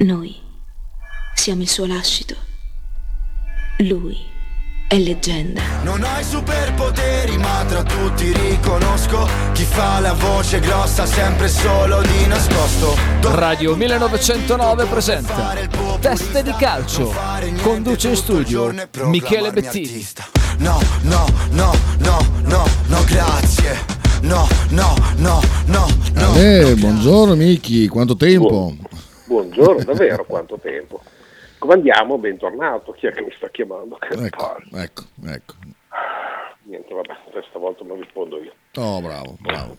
Noi siamo il suo lascito. Lui è leggenda. Non hai superpoteri, ma tra tutti riconosco chi fa la voce grossa sempre solo di nascosto. Radio 1909 presenta Teste di calcio. Conduce in studio Michele Bettini. No, no, no, no, no, no, grazie. No, no, no, no, no. Eh, buongiorno Miki, quanto tempo? Buongiorno, davvero quanto tempo. Come andiamo? Bentornato, chi è che mi sta chiamando? Che Ecco, ecco, ecco. Niente, vabbè, questa volta non rispondo io. Oh, bravo, bravo.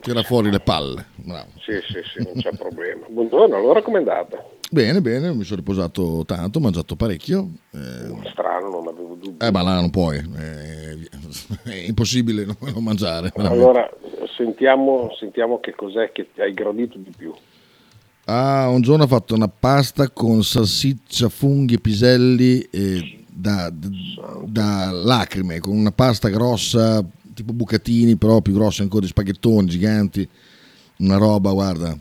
Tira fuori le palle, bravo. Sì, sì, sì, non c'è problema. Buongiorno, allora com'è andata? Bene, bene, mi sono riposato tanto, ho mangiato parecchio. Eh, Strano, non avevo dubbi. eh, ma là non puoi, eh, è impossibile non, non mangiare. veramente. Allora, sentiamo, sentiamo che cos'è che hai gradito di più. Ah, un giorno ho fatto una pasta con salsiccia, funghi, piselli e da, da lacrime, con una pasta grossa, tipo bucatini, però più grossi ancora di spaghettoni giganti. Una roba, guarda, La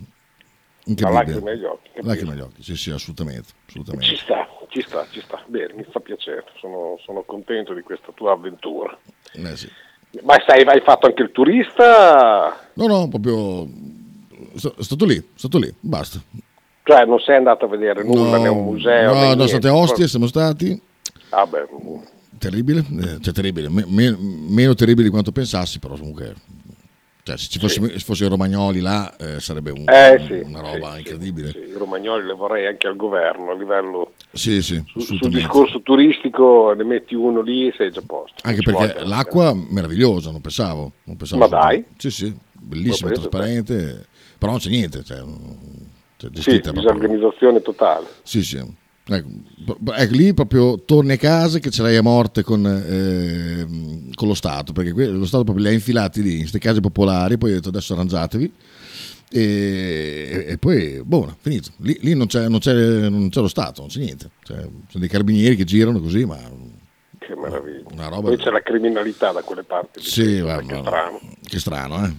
incredibile. lacrima agli occhi. Lacrime agli occhi, sì, sì, assolutamente. assolutamente. Ci sta, ci sta, ci sta. Bene, mi fa piacere. Sono, sono contento di questa tua avventura. Eh, sì. Ma sai, hai fatto anche il turista? No, no, proprio. È stato lì, è stato lì, basta. Cioè, non sei andato a vedere nulla, no, né un museo? No, né no, niente. state a Ostia, siamo stati. Ah, beh, Terribile, eh, cioè terribile, me- me- meno terribile di quanto pensassi, però comunque. Cioè, se ci fosse, se fossero romagnoli là eh, sarebbe un- Eh, sì, una roba sì, incredibile. sì, I romagnoli le vorrei anche al governo, a livello Sì, sì, sul assolutamente. discorso turistico ne metti uno lì e sei già a posto. Anche perché l'acqua meravigliosa, non pensavo. Non pensavo Ma dai? Sì, sì, bellissima, L'ho preso, trasparente, però non c'è niente. Cioè, cioè, Sì, disorganizzazione totale. Sì, sì. Ecco, ecco, lì proprio torni a casa che ce l'hai a morte con, ehm, con lo Stato, perché que- lo Stato proprio li ha infilati lì, in queste case popolari, poi ha detto adesso arrangiatevi. E, e poi, boh, finito. Lì, lì non, c'è, non, c'è, non c'è lo Stato, non c'è niente. Cioè, sono dei carabinieri che girano così, ma Che meraviglia. una roba... Poi c'è la criminalità da quelle parti. Sì, guarda, che strano. che strano, eh?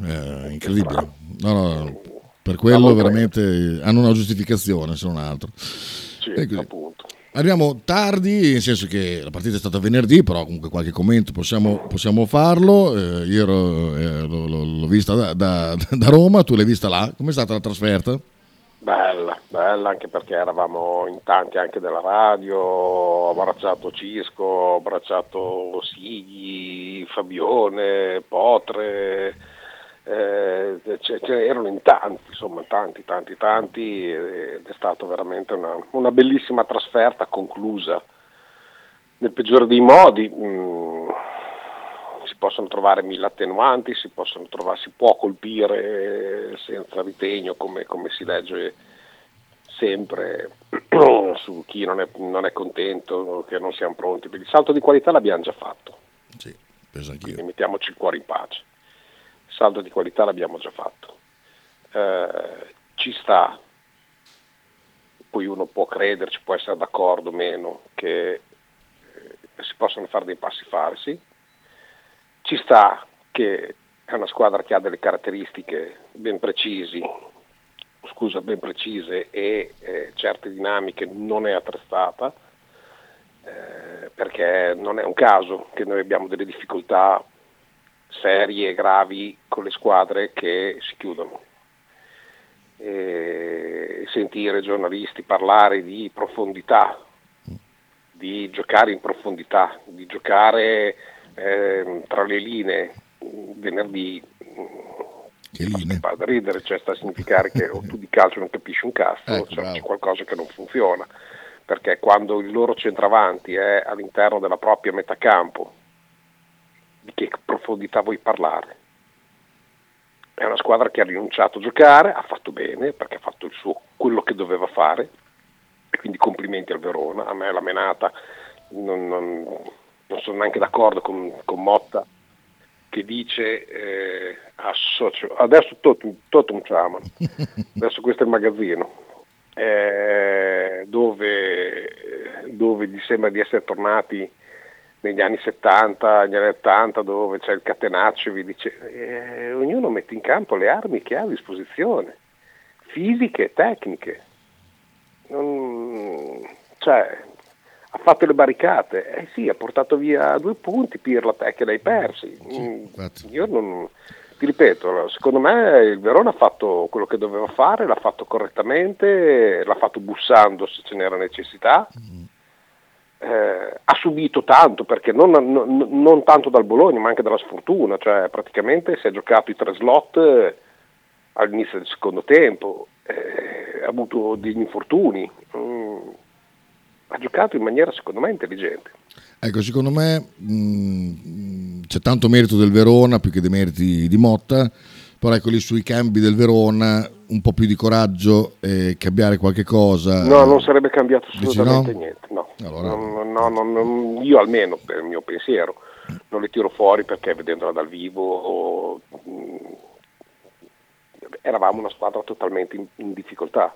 Eh, incredibile. No, no, per quello veramente hanno una giustificazione, se non altro. Sì, E così. appunto. Arriviamo tardi, nel senso che la partita è stata venerdì, però comunque qualche commento possiamo, possiamo farlo. Eh, io ero- eh, l'ho, l'ho- l'ho vista da, da- da Roma, tu l'hai vista là. Com'è stata la trasferta? Bella, bella anche perché eravamo in tanti anche della radio, ho abbracciato Cisco, ho abbracciato Sigli, Fabione, Potre, eh, ce- ce- erano in tanti, insomma tanti, tanti, tanti ed è stata veramente una, una bellissima trasferta conclusa nel peggiore dei modi. mm, si possono trovare mille attenuanti, si, possono trovare, si può colpire senza ritegno come, come si legge sempre su chi non è, non è contento, che non siamo pronti. Il salto di qualità l'abbiamo già fatto, Sì, penso anch'io. quindi mettiamoci il cuore in pace. Il salto di qualità l'abbiamo già fatto. Eh, ci sta, poi uno può crederci, può essere d'accordo o meno che eh, si possono fare dei passi falsi. Ci sta che è una squadra che ha delle caratteristiche ben precisi, scusa, ben precise e eh, certe dinamiche non è attrezzata, eh, perché non è un caso che noi abbiamo delle difficoltà serie e gravi con le squadre che si chiudono. E sentire giornalisti parlare di profondità, di giocare in profondità, di giocare ehm, tra le linee venerdì Che fa da ridere, cioè sta a significare che o tu di calcio non capisci un cazzo, Ecco, cioè, c'è qualcosa che non funziona, perché quando il loro centravanti è all'interno della propria metà campo, di che profondità vuoi parlare? È una squadra che ha rinunciato a giocare, ha fatto bene perché ha fatto il suo, quello che doveva fare, quindi complimenti al Verona. A me la menata non, non- non sono neanche d'accordo con, con Motta che dice eh, associo, adesso Totum, totum Chaman, adesso questo è il magazzino, eh, dove, dove gli sembra di essere tornati negli anni 70, negli anni 80 dove c'è il catenaccio, vi dice, eh, ognuno mette in campo le armi che ha a disposizione, fisiche e tecniche. Non, cioè, ha fatto le barricate, eh sì, ha portato via due punti, Pirla te che l'hai persi. Mm, io non, ti ripeto, secondo me il Verona ha fatto quello che doveva fare, l'ha fatto correttamente, l'ha fatto bussando se ce n'era necessità. Eh, ha subito tanto perché non, non, non, tanto dal Bologna ma anche dalla sfortuna, cioè praticamente si è giocato i tre slot eh, all'inizio del secondo tempo, eh, ha avuto degli infortuni. Mm ha giocato in maniera secondo me intelligente. Ecco, secondo me mh, mm, c'è tanto merito del Verona più che dei meriti di Motta, però ecco lì sui cambi del Verona un po' più di coraggio e cambiare qualche cosa. No, non sarebbe cambiato assolutamente no? niente, no. Allora... No, no, no. Io almeno per il mio pensiero non le tiro fuori perché vedendola dal vivo mh, mm, eravamo una squadra totalmente in, in difficoltà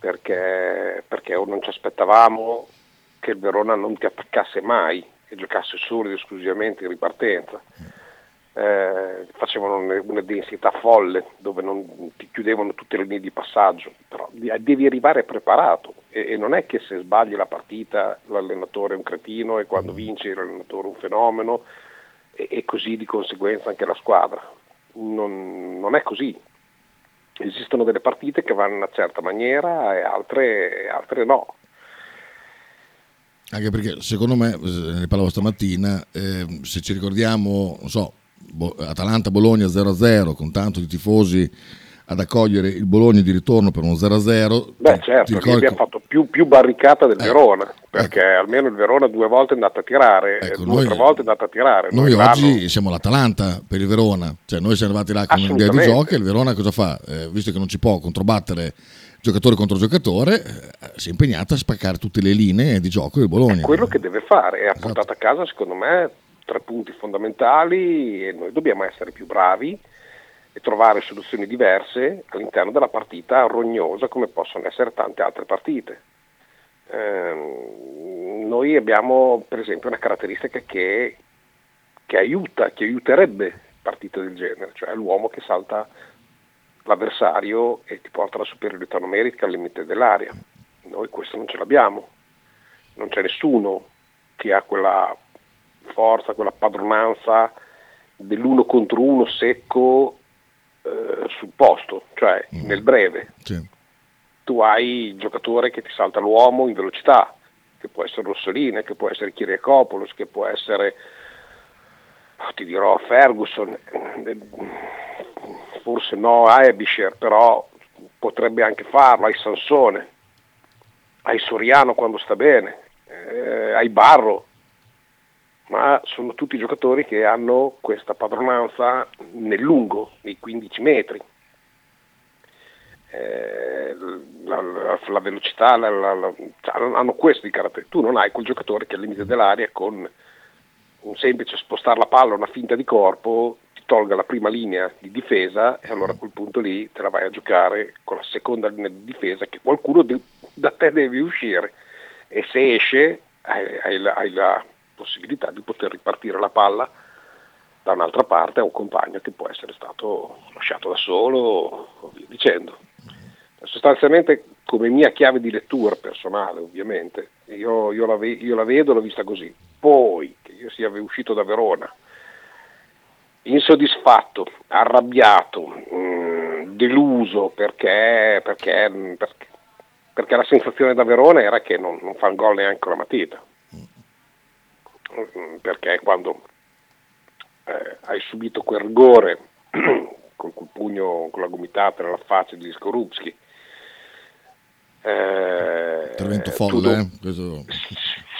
perché, perché non ci aspettavamo che il Verona non ti attaccasse mai e giocasse solo ed esclusivamente in ripartenza. Eh, facevano una densità folle dove non ti chiudevano tutte le linee di passaggio, però devi arrivare preparato e, e, non è che se sbagli la partita l'allenatore è un cretino e quando vinci l'allenatore è un fenomeno e, e così di conseguenza anche la squadra. Non, non è così, esistono delle partite che vanno in una certa maniera e altre, altre no. Anche perché secondo me, ne parlavo stamattina, eh, se ci ricordiamo, non so, Atalanta-Bologna 0-0 con tanto di tifosi ad accogliere il Bologna di ritorno per uno 0-0. Beh certo, perché abbiamo fatto più, più, barricata del eh, Verona, perché ecco. almeno il Verona due volte è andato a tirare, ecco, due o tre volte è andato a tirare. Noi, noi oggi siamo l'Atalanta per il Verona, cioè noi siamo arrivati là con un'idea di gioco e il Verona cosa fa? Eh, visto che non ci può controbattere giocatore contro giocatore, eh, si è impegnato a spaccare tutte le linee di gioco del Bologna. È quello che deve fare e ha esatto. portato a casa secondo me tre punti fondamentali e noi dobbiamo essere più bravi e trovare soluzioni diverse all'interno della partita rognosa come possono essere tante altre partite. Eh, noi abbiamo per esempio una caratteristica che, che aiuta, che aiuterebbe partite del genere, cioè l'uomo che salta l'avversario e ti porta alla superiorità numerica al limite dell'area. Noi questo non ce l'abbiamo, non c'è nessuno che ha quella forza, quella padronanza dell'uno contro uno secco eh, sul posto, cioè mm. nel breve. Sì. Tu hai il giocatore che ti salta l'uomo in velocità, che può essere Rossoline, che può essere Kiriakopoulos, che può essere, oh, ti dirò, Ferguson, forse no a Ebisher, però potrebbe anche farlo, hai Sansone, hai Soriano quando sta bene, eh, hai Barro, ma sono tutti giocatori che hanno questa padronanza nel lungo, nei 15 metri. Eh, la, la, la, velocità la, hanno questo di carattere. Tu non hai quel giocatore che al limite dell'aria con un semplice spostare la palla, una finta di corpo, ti tolga la prima linea di difesa e allora a quel punto lì te la vai a giocare con la seconda linea di difesa che qualcuno de- da te deve uscire e se esce hai, hai, hai la possibilità di poter ripartire la palla da un'altra parte a un compagno che può essere stato lasciato da solo o via dicendo. Sostanzialmente come mia chiave di lettura personale ovviamente, io, io, la, ve, io la vedo, l'ho vista così. Poi che io sia uscito da Verona, insoddisfatto, arrabbiato, mh, mm, deluso perché, perché, perché, perché, la sensazione da Verona era che non, non fa il gol neanche la matita. Mm, perché quando eh, hai subito quel rigore con quel pugno, con la gomitata nella faccia di Skorupski, eh, intervento folle, eh? Questo...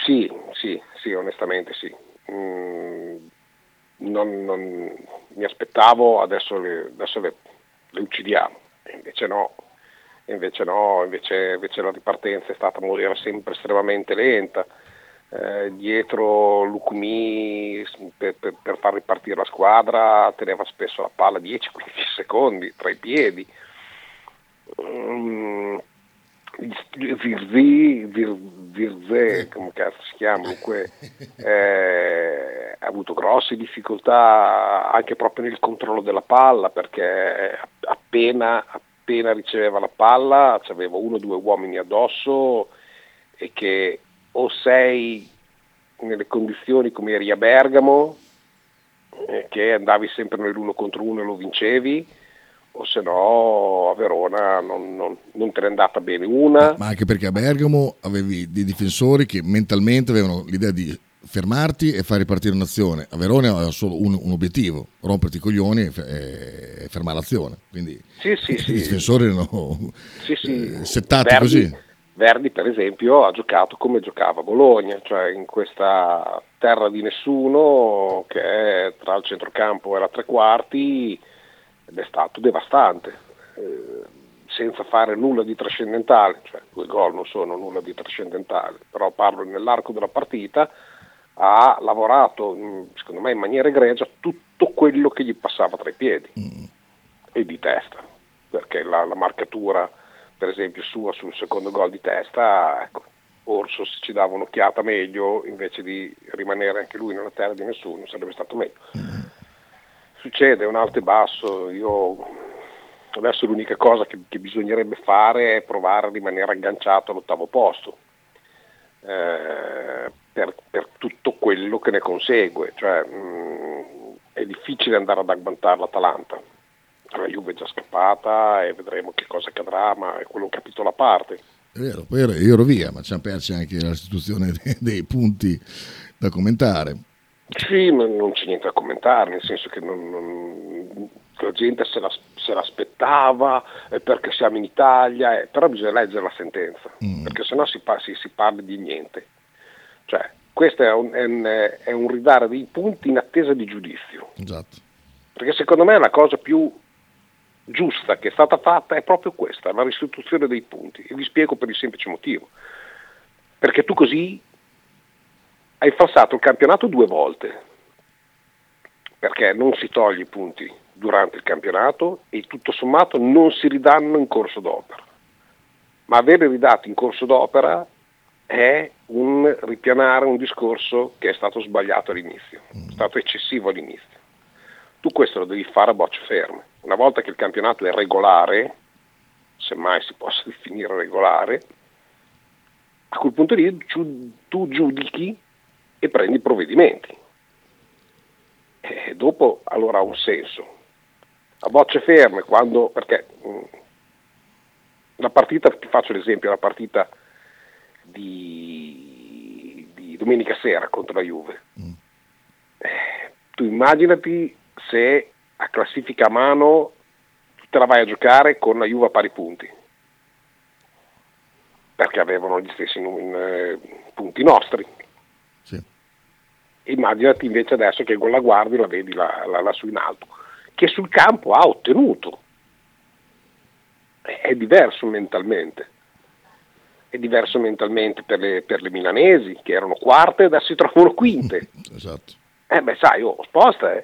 Sì, sì, sì, onestamente sì. Mm, non, non, mi aspettavo, adesso le, adesso le, le uccidiamo, invece no, invece no, invece, invece la ripartenza è stata morire sempre estremamente lenta eh, dietro Lucumi per, per, per, far ripartire la squadra teneva spesso la palla 10-15 secondi tra i piedi. Mm, Virzi, Vir, Virze, come cazzo si chiama, comunque, eh, ha avuto grosse difficoltà anche proprio nel controllo della palla perché appena, appena riceveva la palla aveva uno o due uomini addosso è che o sei nelle condizioni come eri a Bergamo, eh, che andavi sempre nell'uno contro uno e lo vincevi, o se no a Verona non, non, non te n'è andata bene una. Ma anche perché a Bergamo avevi dei difensori che mentalmente avevano l'idea di fermarti e far ripartire un'azione. A Verona aveva solo un, un obiettivo, romperti i coglioni e, e fermare l'azione. Quindi sì, sì, i sì. difensori erano Sì, sì. eh, settati Verdi- così. Verdi per esempio ha giocato come giocava Bologna, cioè in questa terra di nessuno che è tra il centrocampo e la tre quarti ed è stato devastante, eh, senza fare nulla di trascendentale, cioè due gol non sono nulla di trascendentale, però parlo nell'arco della partita, ha lavorato secondo me in maniera egregia tutto quello che gli passava tra i piedi. E di testa, perché la, la marcatura per esempio sua sul secondo gol di testa, ecco, Orso se ci dava un'occhiata meglio invece di rimanere anche lui nella terra di nessuno sarebbe stato meglio. Succede un alto e basso, io adesso l'unica cosa che, che bisognerebbe fare è provare a rimanere agganciato all'ottavo posto. eh, per, per tutto quello che ne consegue, cioè, mh, è difficile andare ad agguantare l'Atalanta, la Juve è già scappata e vedremo che cosa accadrà, ma è quello un capitolo a parte. È vero, poi ero, io ero via, ma ci hanno persi anche la restituzione dei, punti da commentare. Sì, ma non c'è niente da commentare, nel senso che non- non- la gente se, la- se l'aspettava eh, perché siamo in Italia, eh, però bisogna leggere la sentenza, perché sennò si, si, si parla di niente. Cioè, questo è un, è un- è un ridare dei punti in attesa di giudizio. Esatto. Perché secondo me la cosa più giusta che è stata fatta è proprio questa, la restituzione dei punti. E vi spiego per il semplice motivo. Perché tu così hai falsato il campionato due volte. Perché non si toglie i punti durante il campionato e tutto sommato non si ridanno in corso d'opera. Ma avere ridati in corso d'opera è un ripianare un discorso che è stato sbagliato all'inizio, è stato eccessivo all'inizio tu questo lo devi fare a bocce ferme. Una volta che il campionato è regolare, se mai si possa definire regolare, a quel punto lì tu giudichi e prendi provvedimenti. E dopo allora ha un senso. A bocce ferme, quando, perché mh, la partita, ti faccio l'esempio, la partita di, di domenica sera contro la Juve. Eh, tu immaginati se a classifica a mano tu te la vai a giocare con la Juve a pari punti. Perché avevano gli stessi eh, punti nostri. Sì. immaginati invece adesso che con la guardi la vedi là, là- lassù in alto. Che sul campo ha ottenuto. È diverso mentalmente. È diverso mentalmente per le, per le milanesi che erano quarte e adesso si trovano quinte. Esatto. eh beh sai, oh, sposta eh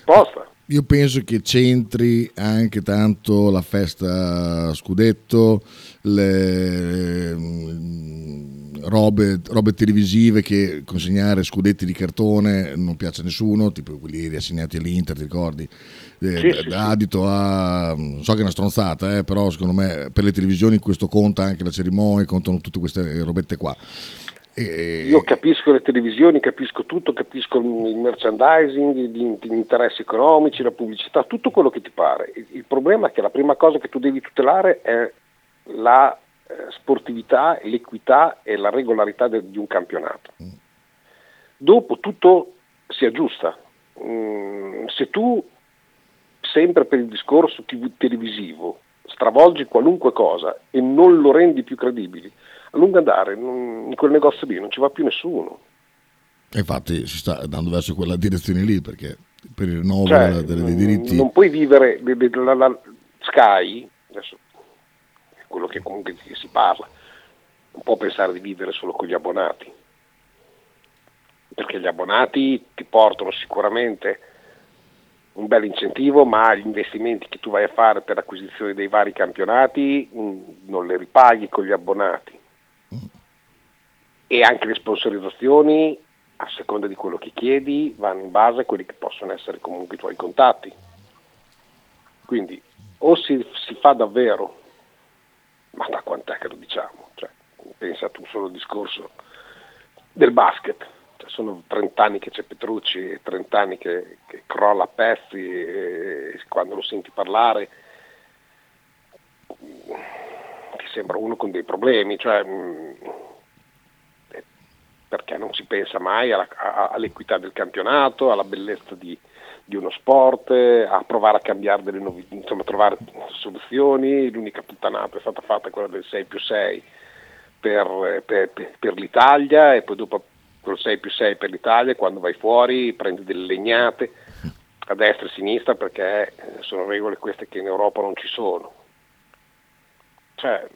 sposta Io penso che c'entri anche tanto la festa scudetto, le mm, robe, robe televisive che consegnare scudetti di cartone non piace a nessuno, tipo quelli riassegnati all'Inter, ti ricordi? Eh, Sì, sì, adito a so che è una stronzata, eh, però secondo me per le televisioni questo conta anche la cerimonia, contano tutte queste robette qua. E- Io capisco le televisioni, capisco tutto, capisco il merchandising, gli, interessi economici, la pubblicità, tutto quello che ti pare. Il, problema è che la prima cosa che tu devi tutelare è la eh, sportività, l'equità e la regolarità de- di un campionato. Dopo tutto si aggiusta. Mm, se tu, sempre per il discorso TV televisivo, stravolgi qualunque cosa e non lo rendi più credibile, a lungo andare non- in quel negozio lì non ci va più nessuno. E infatti si sta andando verso quella direzione lì perché per il rinnovo Cioè, dei mm, diritti Non puoi vivere la, la- Sky, adesso è quello che comunque si- si parla, non può pensare di vivere solo con gli abbonati, perché gli abbonati ti portano sicuramente un bel incentivo, ma gli investimenti che tu vai a fare per l'acquisizione dei vari campionati mm, non le ripaghi con gli abbonati. E anche le sponsorizzazioni, a seconda di quello che chiedi, vanno in base a quelli che possono essere comunque i tuoi contatti. Quindi o si, si fa davvero, ma da quant'è che lo diciamo? Cioè, pensa un solo discorso del basket. Cioè, sono 30 anni che c'è Petrucci, 30 anni che, che crolla a pezzi e, e quando lo senti parlare sembra uno con dei problemi, cioè, mh, perché non si pensa mai alla, a, all'equità del campionato, alla bellezza di, di uno sport, a provare a cambiare delle novità, insomma trovare soluzioni, l'unica puttanata è stata fatta quella del 6 più 6 per, per, per l'Italia e poi dopo col 6 più 6 per l'Italia, quando vai fuori prendi delle legnate a destra e a sinistra perché sono regole queste che in Europa non ci sono. Cioè,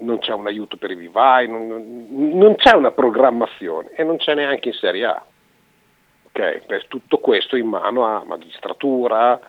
non c'è un aiuto per i vivai, non, non c'è una programmazione e non c'è neanche in Serie A. Okay? Per tutto questo in mano a magistratura,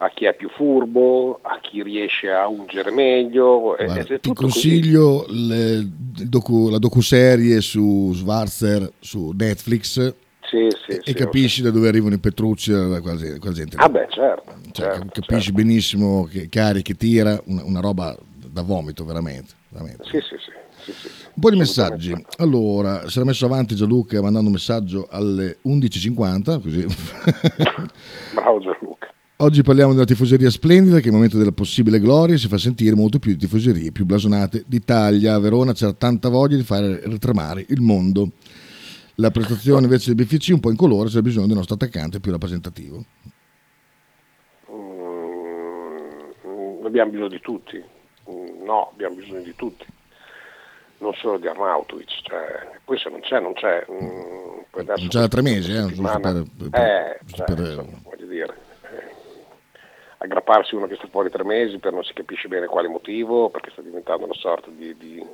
a chi è più furbo, a chi riesce a ungere meglio. Guarda, ti consiglio le, docu, la docuserie su Schwarzer su Netflix. Sì, sì, e sì, capisci da dove arrivano i Petrucci da quella, gente. Ah beh, certo. Cioè, certo capisci certo. benissimo che cari che tira, una, una, roba da vomito veramente. veramente. Sì, sì, sì. Sì, sì, Un po' di messaggi. Allora, si era messo avanti Gianluca mandando un messaggio alle 11.50, così. Bravo Gianluca. Oggi parliamo della tifoseria splendida che il momento della possibile gloria si fa sentire molto più di tifoserie più blasonate d'Italia. A Verona c'era tanta voglia di fare ritremare il mondo. La prestazione invece del BFC un po' in colore, c'è bisogno di un nostro attaccante più rappresentativo. Mm, abbiamo bisogno di tutti. Mm, no, abbiamo bisogno di tutti. Non solo di Arnautovic, cioè, se non c'è, non c'è. Mm, non c'è da tre mesi, eh, giusto per, per, eh, cioè, per- insomma, voglio dire. eh, aggrapparsi uno che sta fuori tre mesi per non si capisce bene quale motivo, perché sta diventando una sorta di, di-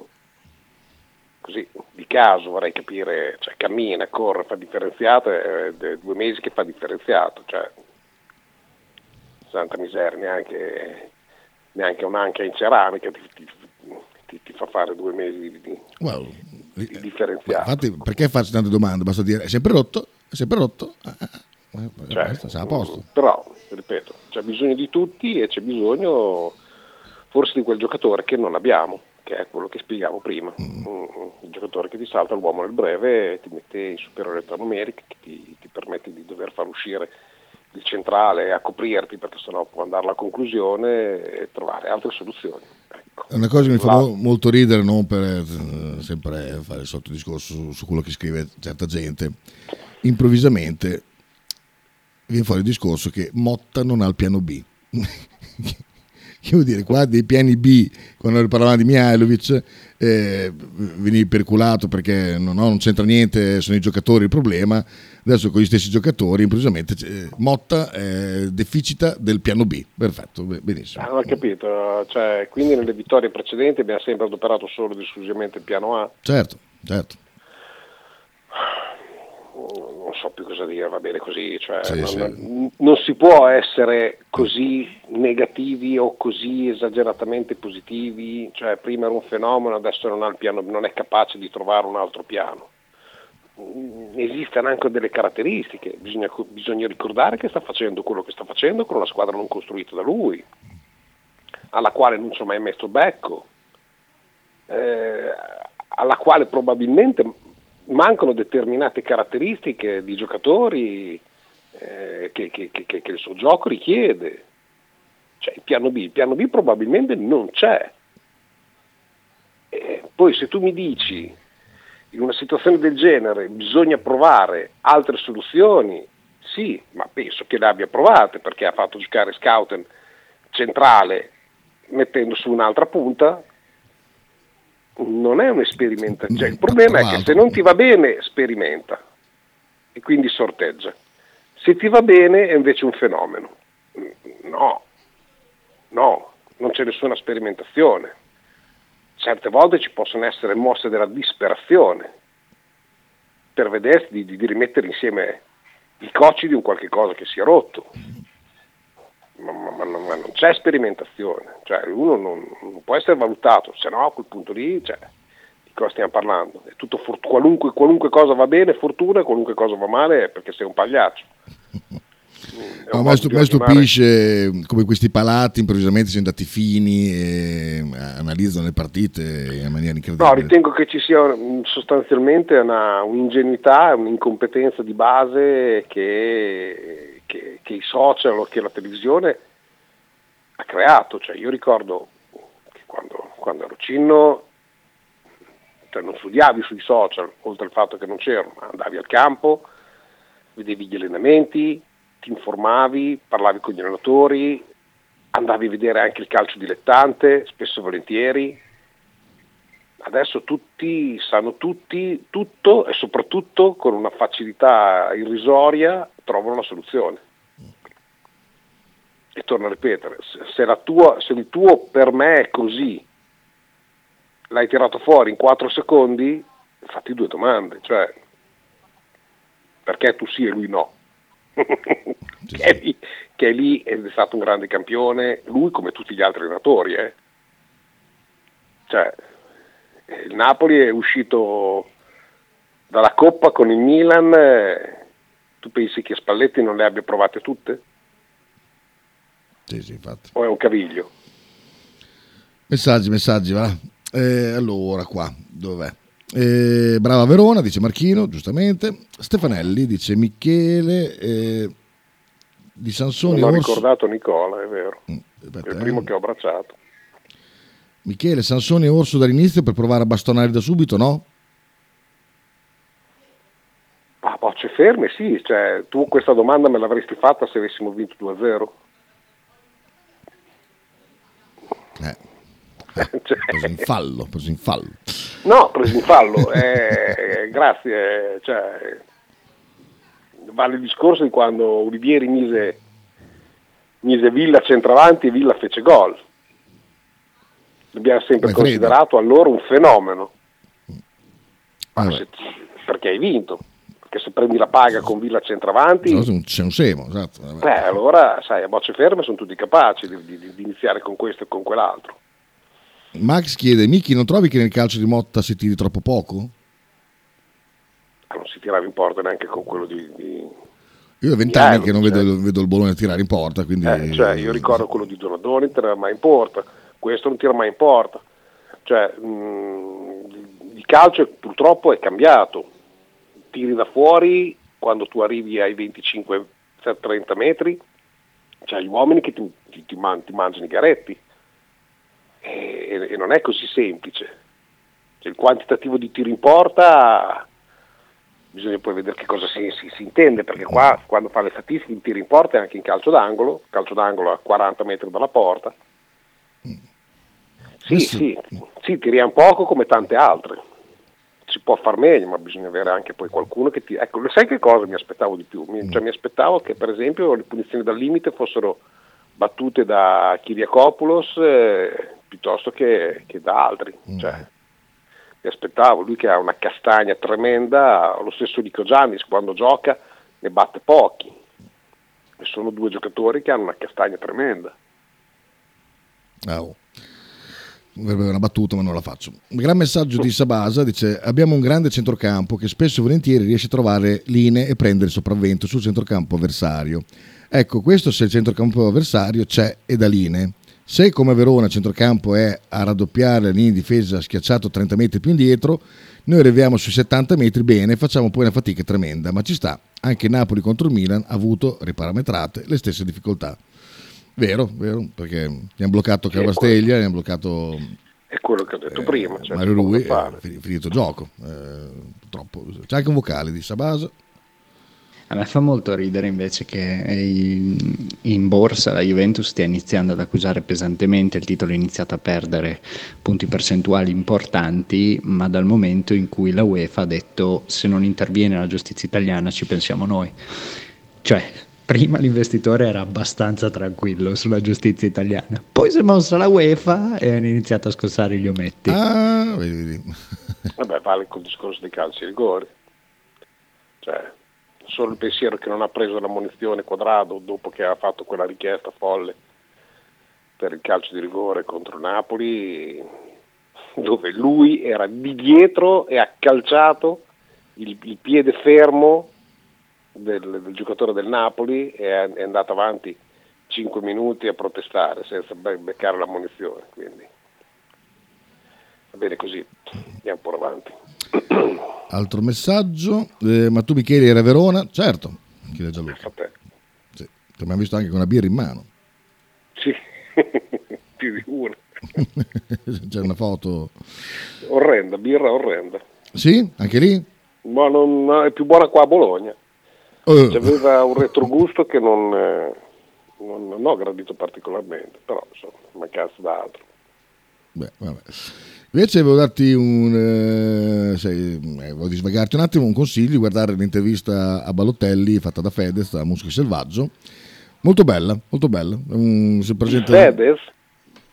così, di caso, vorrei capire, cioè cammina, corre, fa differenziato, è è due mesi che fa differenziato, cioè santa miseria, neanche, neanche un'anca in ceramica ti, ti- ti- ti fa fare due mesi di, Well, di differenziato. infatti, perché faccio tante domande? Basta dire è sempre rotto, è sempre rotto. Ah, ah, ah, eh, Cioè, basta, a posto. Però, ripeto, c'è bisogno di tutti e c'è bisogno forse di quel giocatore che non abbiamo, che è quello che spiegavo prima. Mm, Il giocatore che ti salta l'uomo nel breve, ti mette in superiorità numerica, che ti, ti permette di dover far uscire il centrale a coprirti perché sennò può andare alla conclusione e trovare altre soluzioni. Ecco. È una cosa che mi fa La- mo- molto ridere, non per eh, sempre fare il solito discorso su, su quello che scrive certa gente. Improvvisamente viene fuori il discorso che Motta non ha il piano B. Che vuol dire, qua dei piani B, quando parlavamo di Mihailovic, eh, venivi perculato perché no, no, non c'entra niente, sono i giocatori il problema. Adesso con gli stessi giocatori, improvvisamente eh, Motta eh, deficita del piano B. Perfetto, be- benissimo. Ah, non ho capito, cioè, quindi nelle vittorie precedenti abbiamo sempre adoperato solo ed esclusivamente il piano A. Certo, certo. Non so più cosa dire, va bene così, cioè, Sì, non, sì. non- si può essere così negativi o così esageratamente positivi, cioè prima era un fenomeno, adesso non, ha il piano, non è capace di trovare un altro piano. Mm, Esistono anche delle caratteristiche, bisogna, bisogna ricordare che sta facendo quello che sta facendo con una squadra non costruita da lui, alla quale non ci ho mai messo becco, eh, alla quale probabilmente mancano determinate caratteristiche di giocatori eh, che, che- che- che- il suo gioco richiede. Cioè il piano B, il piano B probabilmente non c'è. E poi se tu mi dici in una situazione del genere bisogna provare altre soluzioni, sì, ma penso che le abbia provate perché ha fatto giocare Scouten centrale mettendo su un'altra punta, non è un esperimento. Cioè, il problema è che se non ti va bene, sperimenta e quindi sorteggia. Se ti va bene è invece un fenomeno. No, no, non c'è nessuna sperimentazione. Certe volte ci possono essere mosse della disperazione per vedere di, di- di rimettere insieme i cocci di un qualche cosa che si è rotto. Ma, ma- ma non- c'è sperimentazione, cioè uno non, non può essere valutato, se no a quel punto lì cioè, di cosa stiamo parlando? È tutto for- qualunque, qualunque cosa va bene, fortuna, qualunque cosa va male perché sei un pagliaccio. È No, ma mi stupisce come questi palati improvvisamente siano andati fini e hanno analizzano le partite in maniera incredibile. No, ritengo che ci sia sostanzialmente una, un'ingenuità, un'incompetenza di base che, che, che, i social o che la televisione ha creato. Cioè, io ricordo che quando, quando ero cinno cioè non studiavi sui social, oltre al fatto che non c'erano, andavi al campo, vedevi gli allenamenti, ti informavi, parlavi con gli allenatori, andavi a vedere anche il calcio dilettante, spesso e volentieri. Adesso tutti sanno tutti tutto e soprattutto con una facilità irrisoria trovano la soluzione. E torno a ripetere, se, tua, se il tuo per me è così, l'hai tirato fuori in 4 secondi, fatti due domande, cioè perché tu sì e lui no. che, è lì, che, è lì, ed è stato un grande campione, lui come tutti gli altri allenatori. Eh. Cioè, il Napoli è uscito dalla Coppa con il Milan, eh, tu pensi che Spalletti non le abbia provate tutte? Sì, sì, infatti. O è un caviglio? Messaggi, messaggi, va. Eh, allora, qua, dov'è? Eh, brava Verona, dice Marchino, giustamente. Stefanelli dice Michele eh, di Sansoni. Non ho Orso... ricordato Nicola, è vero. Mm, è il primo eh. che ho abbracciato. Michele, Sansoni e Orso dall'inizio per provare a bastonare da subito, no? Ah, bocce ferme, sì. Cioè, tu questa domanda me l'avresti fatta se avessimo vinto 2-0. Eh. cioè... preso in fallo, preso in fallo. No, preso in fallo, eh, grazie. Cioè, vale il discorso di quando Olivieri mise, mise Villa centravanti e Villa fece gol. L'abbiamo sempre Beh, considerato allora un fenomeno. Se, perché hai vinto? Perché se prendi la paga con Villa centravanti... No, c'è un semo, esatto. Beh, allora, sai, a bocce ferme sono tutti capaci di, di, di iniziare con questo e con quell'altro. Max chiede, Miki, non trovi che nel calcio di Motta si tiri troppo poco? Ah, non si tirava in porta neanche con quello di... di... Io ho vent'anni che non cioè... vedo, vedo, il Bologna tirare in porta, quindi... Eh, cioè, io ricordo quello di Donadoni, non tirava mai in porta, questo non tira mai in porta. Cioè, mh, mm, il calcio purtroppo è cambiato. Tiri da fuori quando tu arrivi ai 25-30 metri, cioè gli uomini che ti, ti, ti, man, ti mangiano i garetti e, e non è così semplice. Cioè, il quantitativo di tiro in porta bisogna poi vedere che cosa si, si, si, intende, perché qua quando fa le statistiche il tiro in porta è anche in calcio d'angolo, calcio d'angolo a 40 metri dalla porta. Sì, sì, sì, tiriamo poco come tante altre. Si può far meglio, ma bisogna avere anche poi qualcuno che ti... Ecco, sai che cosa mi aspettavo di più? Mi, cioè, mi aspettavo che per esempio le punizioni dal limite fossero battute da Kiriakopoulos eh, piuttosto che, che da altri. Mm. Cioè, mi aspettavo, lui che ha una castagna tremenda, lo stesso Nico Giannis quando gioca ne batte pochi. E sono due giocatori che hanno una castagna tremenda. Oh. Avrebbe una battuta, ma non la faccio. Un gran messaggio di Sabasa dice: Abbiamo un grande centrocampo che spesso e volentieri riesce a trovare linee e prendere il sopravvento sul centrocampo avversario. Ecco, questo se il centrocampo avversario c'è e da linee. Se come Verona il centrocampo è a raddoppiare la linea di difesa schiacciato 30 metri più indietro, noi arriviamo sui 70 metri bene, facciamo poi una fatica tremenda, ma ci sta. Anche Napoli contro il Milan ha avuto riparametrate le stesse difficoltà. Vero, vero, perché mi hanno bloccato Cavasteglia, mi hanno bloccato... È quello che ho detto eh, prima. Cioè Mario Rui, è finito il gioco. Eh, purtroppo. C'è anche un vocale di Sabasa. A me fa molto ridere invece che in borsa la Juventus stia iniziando ad accusare pesantemente, il titolo ha iniziato a perdere punti percentuali importanti, ma dal momento in cui la UEFA ha detto se non interviene la giustizia italiana ci pensiamo noi. Cioè, prima l'investitore era abbastanza tranquillo sulla giustizia italiana, poi si è mossa la UEFA e hanno iniziato a scossare gli ometti. Ah, vedi, vedi. Vabbè, vale col discorso dei calci rigori. Cioè, solo il pensiero che non ha preso la munizione quadrato dopo che ha fatto quella richiesta folle per il calcio di rigore contro Napoli, dove lui era di dietro e ha calciato il, il piede fermo del, del, giocatore del Napoli è, è, andato avanti 5 minuti a protestare senza beccare la munizione. Quindi. Va bene così, andiamo pure avanti. Altro messaggio, eh, ma tu Michele eri a Verona? Certo, chiede Gianluca. Te. Sì. Ti abbiamo visto anche con una birra in mano. Sì, più di una. C'è una foto. Orrenda, birra orrenda. Sì, anche lì? Ma non, è più buona qua a Bologna. Eh, Aveva un retrogusto che non, eh, non, non ho gradito particolarmente, però insomma, mancanza d'altro. beh, vabbè. Invece volevo darti un... eh, sai, eh, volevo disvagarti un attimo, un consiglio di guardare l'intervista a Balotelli fatta da Fedez a Muschio Selvaggio. Molto bella, molto bella. Un- si presenta... Fedez,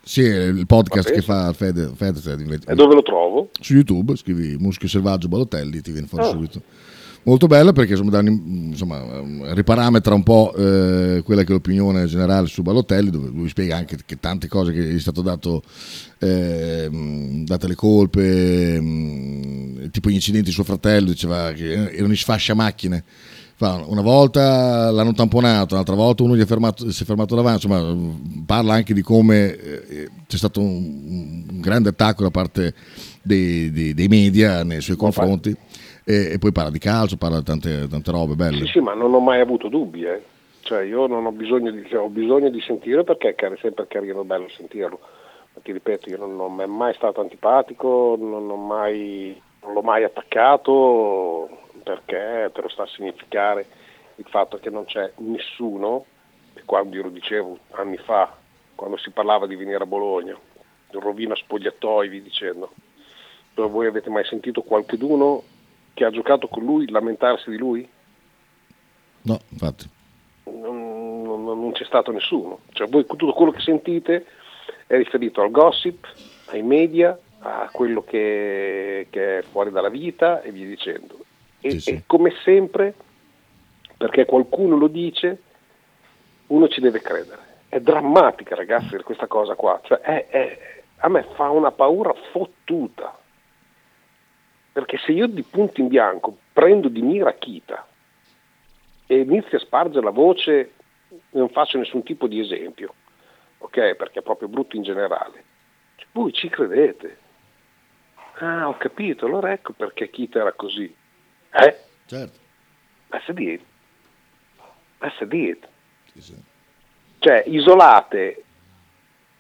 Sì, il podcast che fa Fede- Fedez. è di- e dove lo trovo? su YouTube, scrivi Muschio Selvaggio Balotelli, ti viene fuori Ah. subito. Molto bella perché insomma, insomma, riparametra un po' eh, quella che è l'opinione generale su Balotelli, dove lui spiega anche che tante cose che gli è stato dato, eh, date le colpe, mh, tipo gli incidenti di suo fratello, diceva che erano i sfascia macchine. Una volta l'hanno tamponato, un'altra volta uno gli è fermato, si è fermato davanti, insomma parla anche di come eh, c'è stato un, un grande attacco da parte dei, dei- dei media nei suoi confronti e, e poi parla di calcio, parla di tante, tante robe belle. Sì, sì, ma non ho mai avuto dubbi, eh. Cioè, io non ho bisogno di, cioè, ho bisogno di sentire perché è sempre carino bello sentirlo. Ma ti ripeto, io non, non è mai stato antipatico, non, mai, non l'ho mai attaccato perché te lo sta a significare il fatto che non c'è nessuno, e quando io lo dicevo anni fa, quando si parlava di venire a Bologna, rovina spogliatoi, vi dicendo, voi avete mai sentito qualcuno che ha giocato con lui lamentarsi di lui? No, infatti. non, non- non c'è stato nessuno. Cioè, voi tutto quello che sentite è riferito al gossip, ai media, a quello che, che è fuori dalla vita e via dicendo. E, Sì, sì. e come sempre, perché qualcuno lo dice, uno ci deve credere. È drammatica, ragazzi, questa cosa qua. Cioè, è- è- a me fa una paura fottuta. Perché se io di punto in bianco prendo di mira Kita e inizio a spargere la voce, non faccio nessun tipo di esempio, ok? Perché è proprio brutto in generale. Cioè, Voi ci credete? Ah, ho capito, allora ecco perché Kita era così. Eh? Certo. That's it. That's. Sì, sì. Cioè, isolate,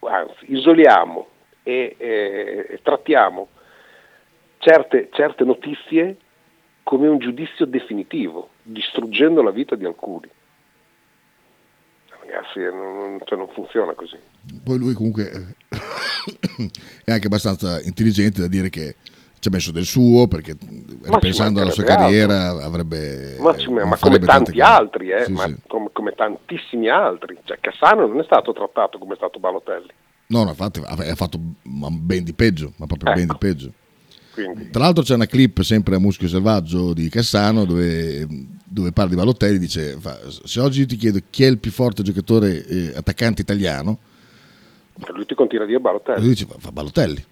anzi, isoliamo e, e- e trattiamo certe, certe notizie come un giudizio definitivo, distruggendo la vita di alcuni. Ragazzi, non, non- cioè, non funziona così. Poi lui comunque eh, è anche abbastanza intelligente da dire che ci ha messo del suo perché Ma pensando alla sua carriera avrebbe... Ma, ci- eh, ma come tanti altri, eh, Sì, ma sì. Come, come tantissimi altri. Cioè, Cassano non è stato trattato come è stato Balotelli. No, no, infatti ha fatto ben di peggio, ma proprio ben Ecco. di peggio. Quindi, Tra l'altro c'è una clip sempre a Muschio Selvaggio di Cassano dove, dove parla di Balotelli dice se oggi io ti chiedo chi è il più forte giocatore eh, attaccante italiano lui ti continua a dire Balotelli. lui dice fa, fa Balotelli.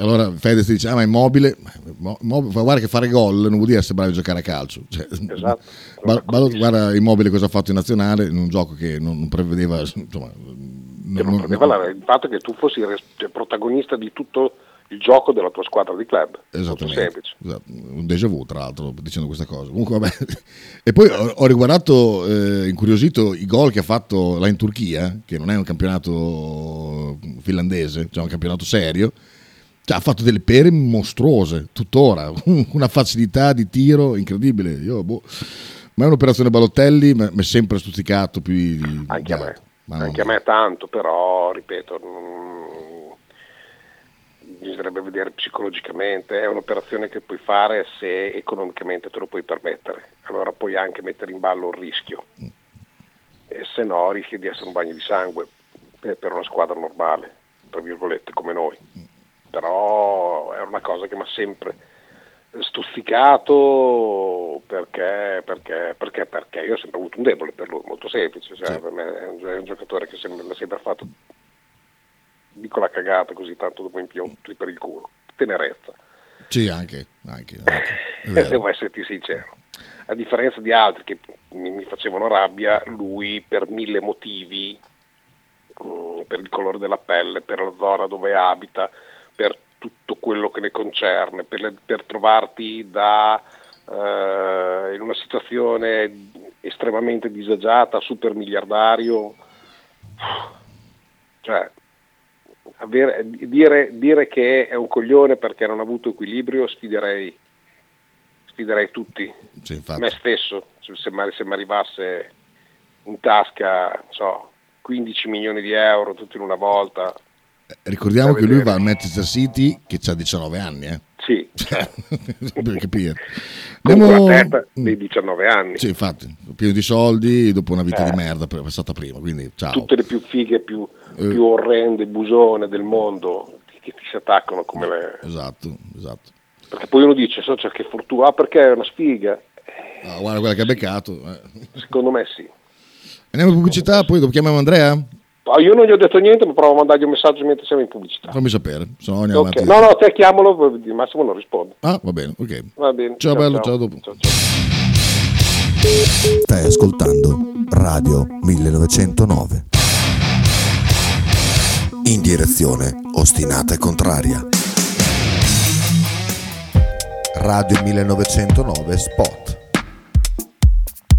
Allora Fedez dice ah ma è immobile. Ma- mo- Immobile- fa, guarda che fare gol non vuol dire essere bravi a giocare a calcio. Cioè, Esatto. Ba- Balo- guarda Immobile cosa ha fatto in nazionale in un gioco che non, non prevedeva insomma Che non prendeva la- il fatto che tu fossi res- cioè, protagonista di tutto il gioco della tua squadra di club. Esattamente, semplice. esatto, un déjà vu tra l'altro dicendo questa cosa. Comunque, vabbè. E poi ho, ho riguardato, eh, incuriosito, i gol che ha fatto là in Turchia, che non è un campionato finlandese, cioè un campionato serio. Cioè, ha fatto delle pere mostruose, tuttora, una facilità di tiro incredibile. Io, boh. Ma è un'operazione Balotelli, mi è sempre stuzzicato più Anche a me. Ma non- Anche a me tanto, però, ripeto, non- bisognerebbe vedere psicologicamente, è un'operazione che puoi fare se economicamente te lo puoi permettere, allora puoi anche mettere in ballo il rischio, e se no rischi di essere un bagno di sangue per, una squadra normale, tra virgolette, come noi. Però è una cosa che mi ha sempre stuzzicato perché, perché, perché, perché io ho sempre avuto un debole per lui, molto semplice, cioè, Sì. per me è un, è un giocatore che mi ha sempre fatto dico la cagata così tanto dopo in più per il culo, tenerezza. Sì, anche, anche, anche. Devo esserti sincero. A differenza di altri che mi, facevano rabbia, lui per mille motivi, mm, per il colore della pelle, per la zona dove abita, per tutto quello che ne concerne, per, per trovarti da, eh, in una situazione estremamente disagiata, super miliardario, cioè, avere, dire, dire, che è un coglione perché non ha avuto equilibrio sfiderei, sfiderei tutti, sì, me stesso, se, se mi arrivasse in tasca so, 15 milioni di euro tutto in una volta. Eh, ricordiamo che lui va al Manchester City che ha 19 anni, eh? Sì. per capire. Andiamo... la testa dei 19 anni. Sì, infatti, pieno di soldi dopo una vita eh. di merda passata prima, quindi ciao. Tutte le più fighe, più, eh. più orrende, busone del mondo che ti si attaccano come le... Esatto, esatto. Perché poi uno dice, so, cioè, che fortuna, ah, perché è una sfiga. Ah, guarda quella che ha beccato. Eh. Secondo me sì. Andiamo in pubblicità, poi dopo chiamiamo Andrea? Ah, io non gli ho detto niente, ma provo a mandargli un messaggio mentre siamo in pubblicità. Fammi sapere, se no andiamo okay. No, no, te chiamalo, Massimo non risponde. Ah, va bene, ok. Va bene. Ciao, ciao bello, ciao, ciao dopo. Ciao, ciao. Stai ascoltando Radio 1909. In direzione ostinata e contraria. Radio 1909 Spot.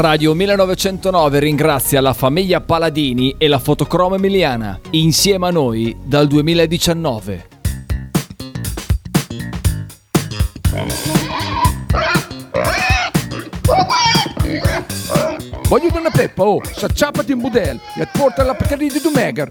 Radio 1909 ringrazia la famiglia Paladini e la fotocromo emiliana, insieme a noi dal 2019. Voglio una peppa, oh, s'acciappati in budel e porta la Pcaridi di Dumegar.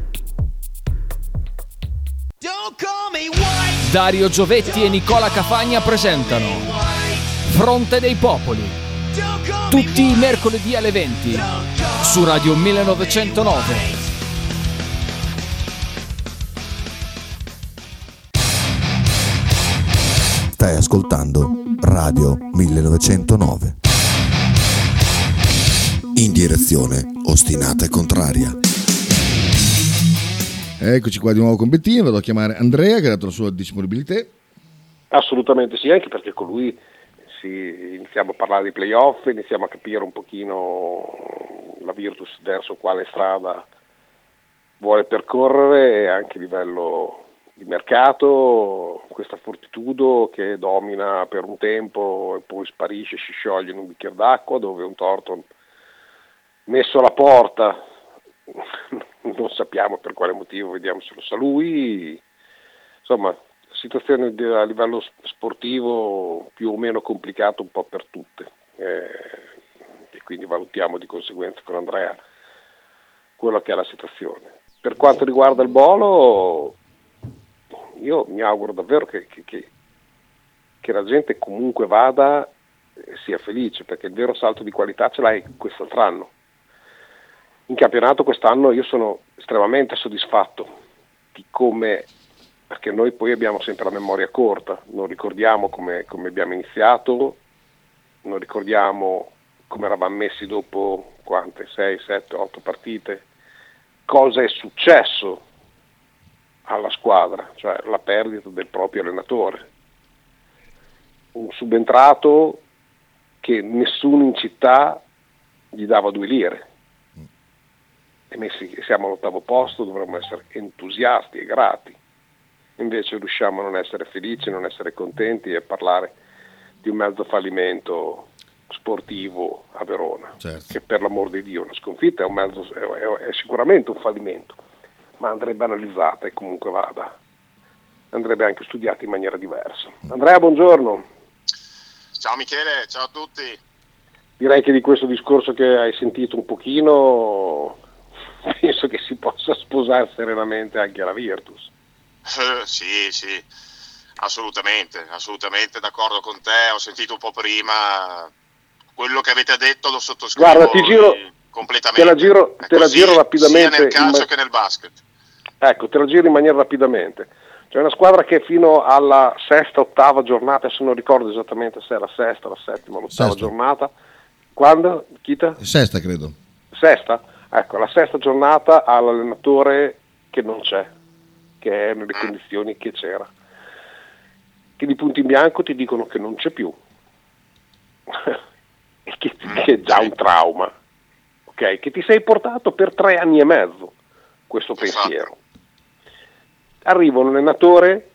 Dario Giovetti e Nicola Cafagna presentano Fronte dei Popoli tutti i mercoledì alle 20 su Radio 1909. Stai ascoltando Radio 1909. In direzione ostinata e contraria. Eccoci qua di nuovo con Bettino, vado a chiamare Andrea che ha dato la sua disponibilità. Assolutamente sì, anche perché con lui si, iniziamo a parlare di playoff, iniziamo a capire un pochino la Virtus verso quale strada vuole percorrere anche a livello il mercato, questa fortitudo che domina per un tempo e poi sparisce, si scioglie in un bicchiere d'acqua dove un torto messo alla porta, non sappiamo per quale motivo, vediamo se lo sa lui, insomma situazione a livello sportivo più o meno complicata un po' per tutte eh, e quindi valutiamo di conseguenza con Andrea quello che è la situazione. Per quanto riguarda il Bolo, io mi auguro davvero che, che, che, che la gente comunque vada e sia felice, perché il vero salto di qualità ce l'hai quest'altro anno. In campionato quest'anno io sono estremamente soddisfatto di come, perché noi poi abbiamo sempre la memoria corta, non ricordiamo come, come abbiamo iniziato, non ricordiamo come eravamo messi dopo quante, 6, 7, 8 partite, cosa è successo alla squadra, cioè la perdita del proprio allenatore. Un subentrato che nessuno in città gli dava due lire. E messi, siamo all'ottavo posto, dovremmo essere entusiasti e grati. Invece riusciamo a non essere felici, non essere contenti e a parlare di un mezzo fallimento sportivo a Verona, certo. che per l'amor di Dio una sconfitta è, un mezzo, è, è sicuramente un fallimento ma andrebbe analizzata e comunque vada. Andrebbe anche studiata in maniera diversa. Andrea, buongiorno. Ciao Michele, ciao a tutti. Direi che di questo discorso che hai sentito un pochino, penso che si possa sposare serenamente anche alla Virtus. Sì, sì, assolutamente, assolutamente d'accordo con te. Ho sentito un po' prima quello che avete detto, lo sottoscrivo Guarda, ti giro, completamente. Te la giro, te la giro rapidamente. Sia nel calcio in... che nel basket. Ecco, te lo giro in maniera rapidamente. C'è una squadra che fino alla sesta, ottava giornata, adesso non ricordo esattamente se è la sesta, la settima, l'ottava sesta. giornata. Quando? Chita? Sesta, credo. Sesta? Ecco, la sesta giornata ha l'allenatore che non c'è, che è nelle condizioni che c'era. Che di punto in bianco ti dicono che non c'è più. che, che, è già un trauma. Okay? Che ti sei portato per tre anni e mezzo questo esatto. pensiero arriva un allenatore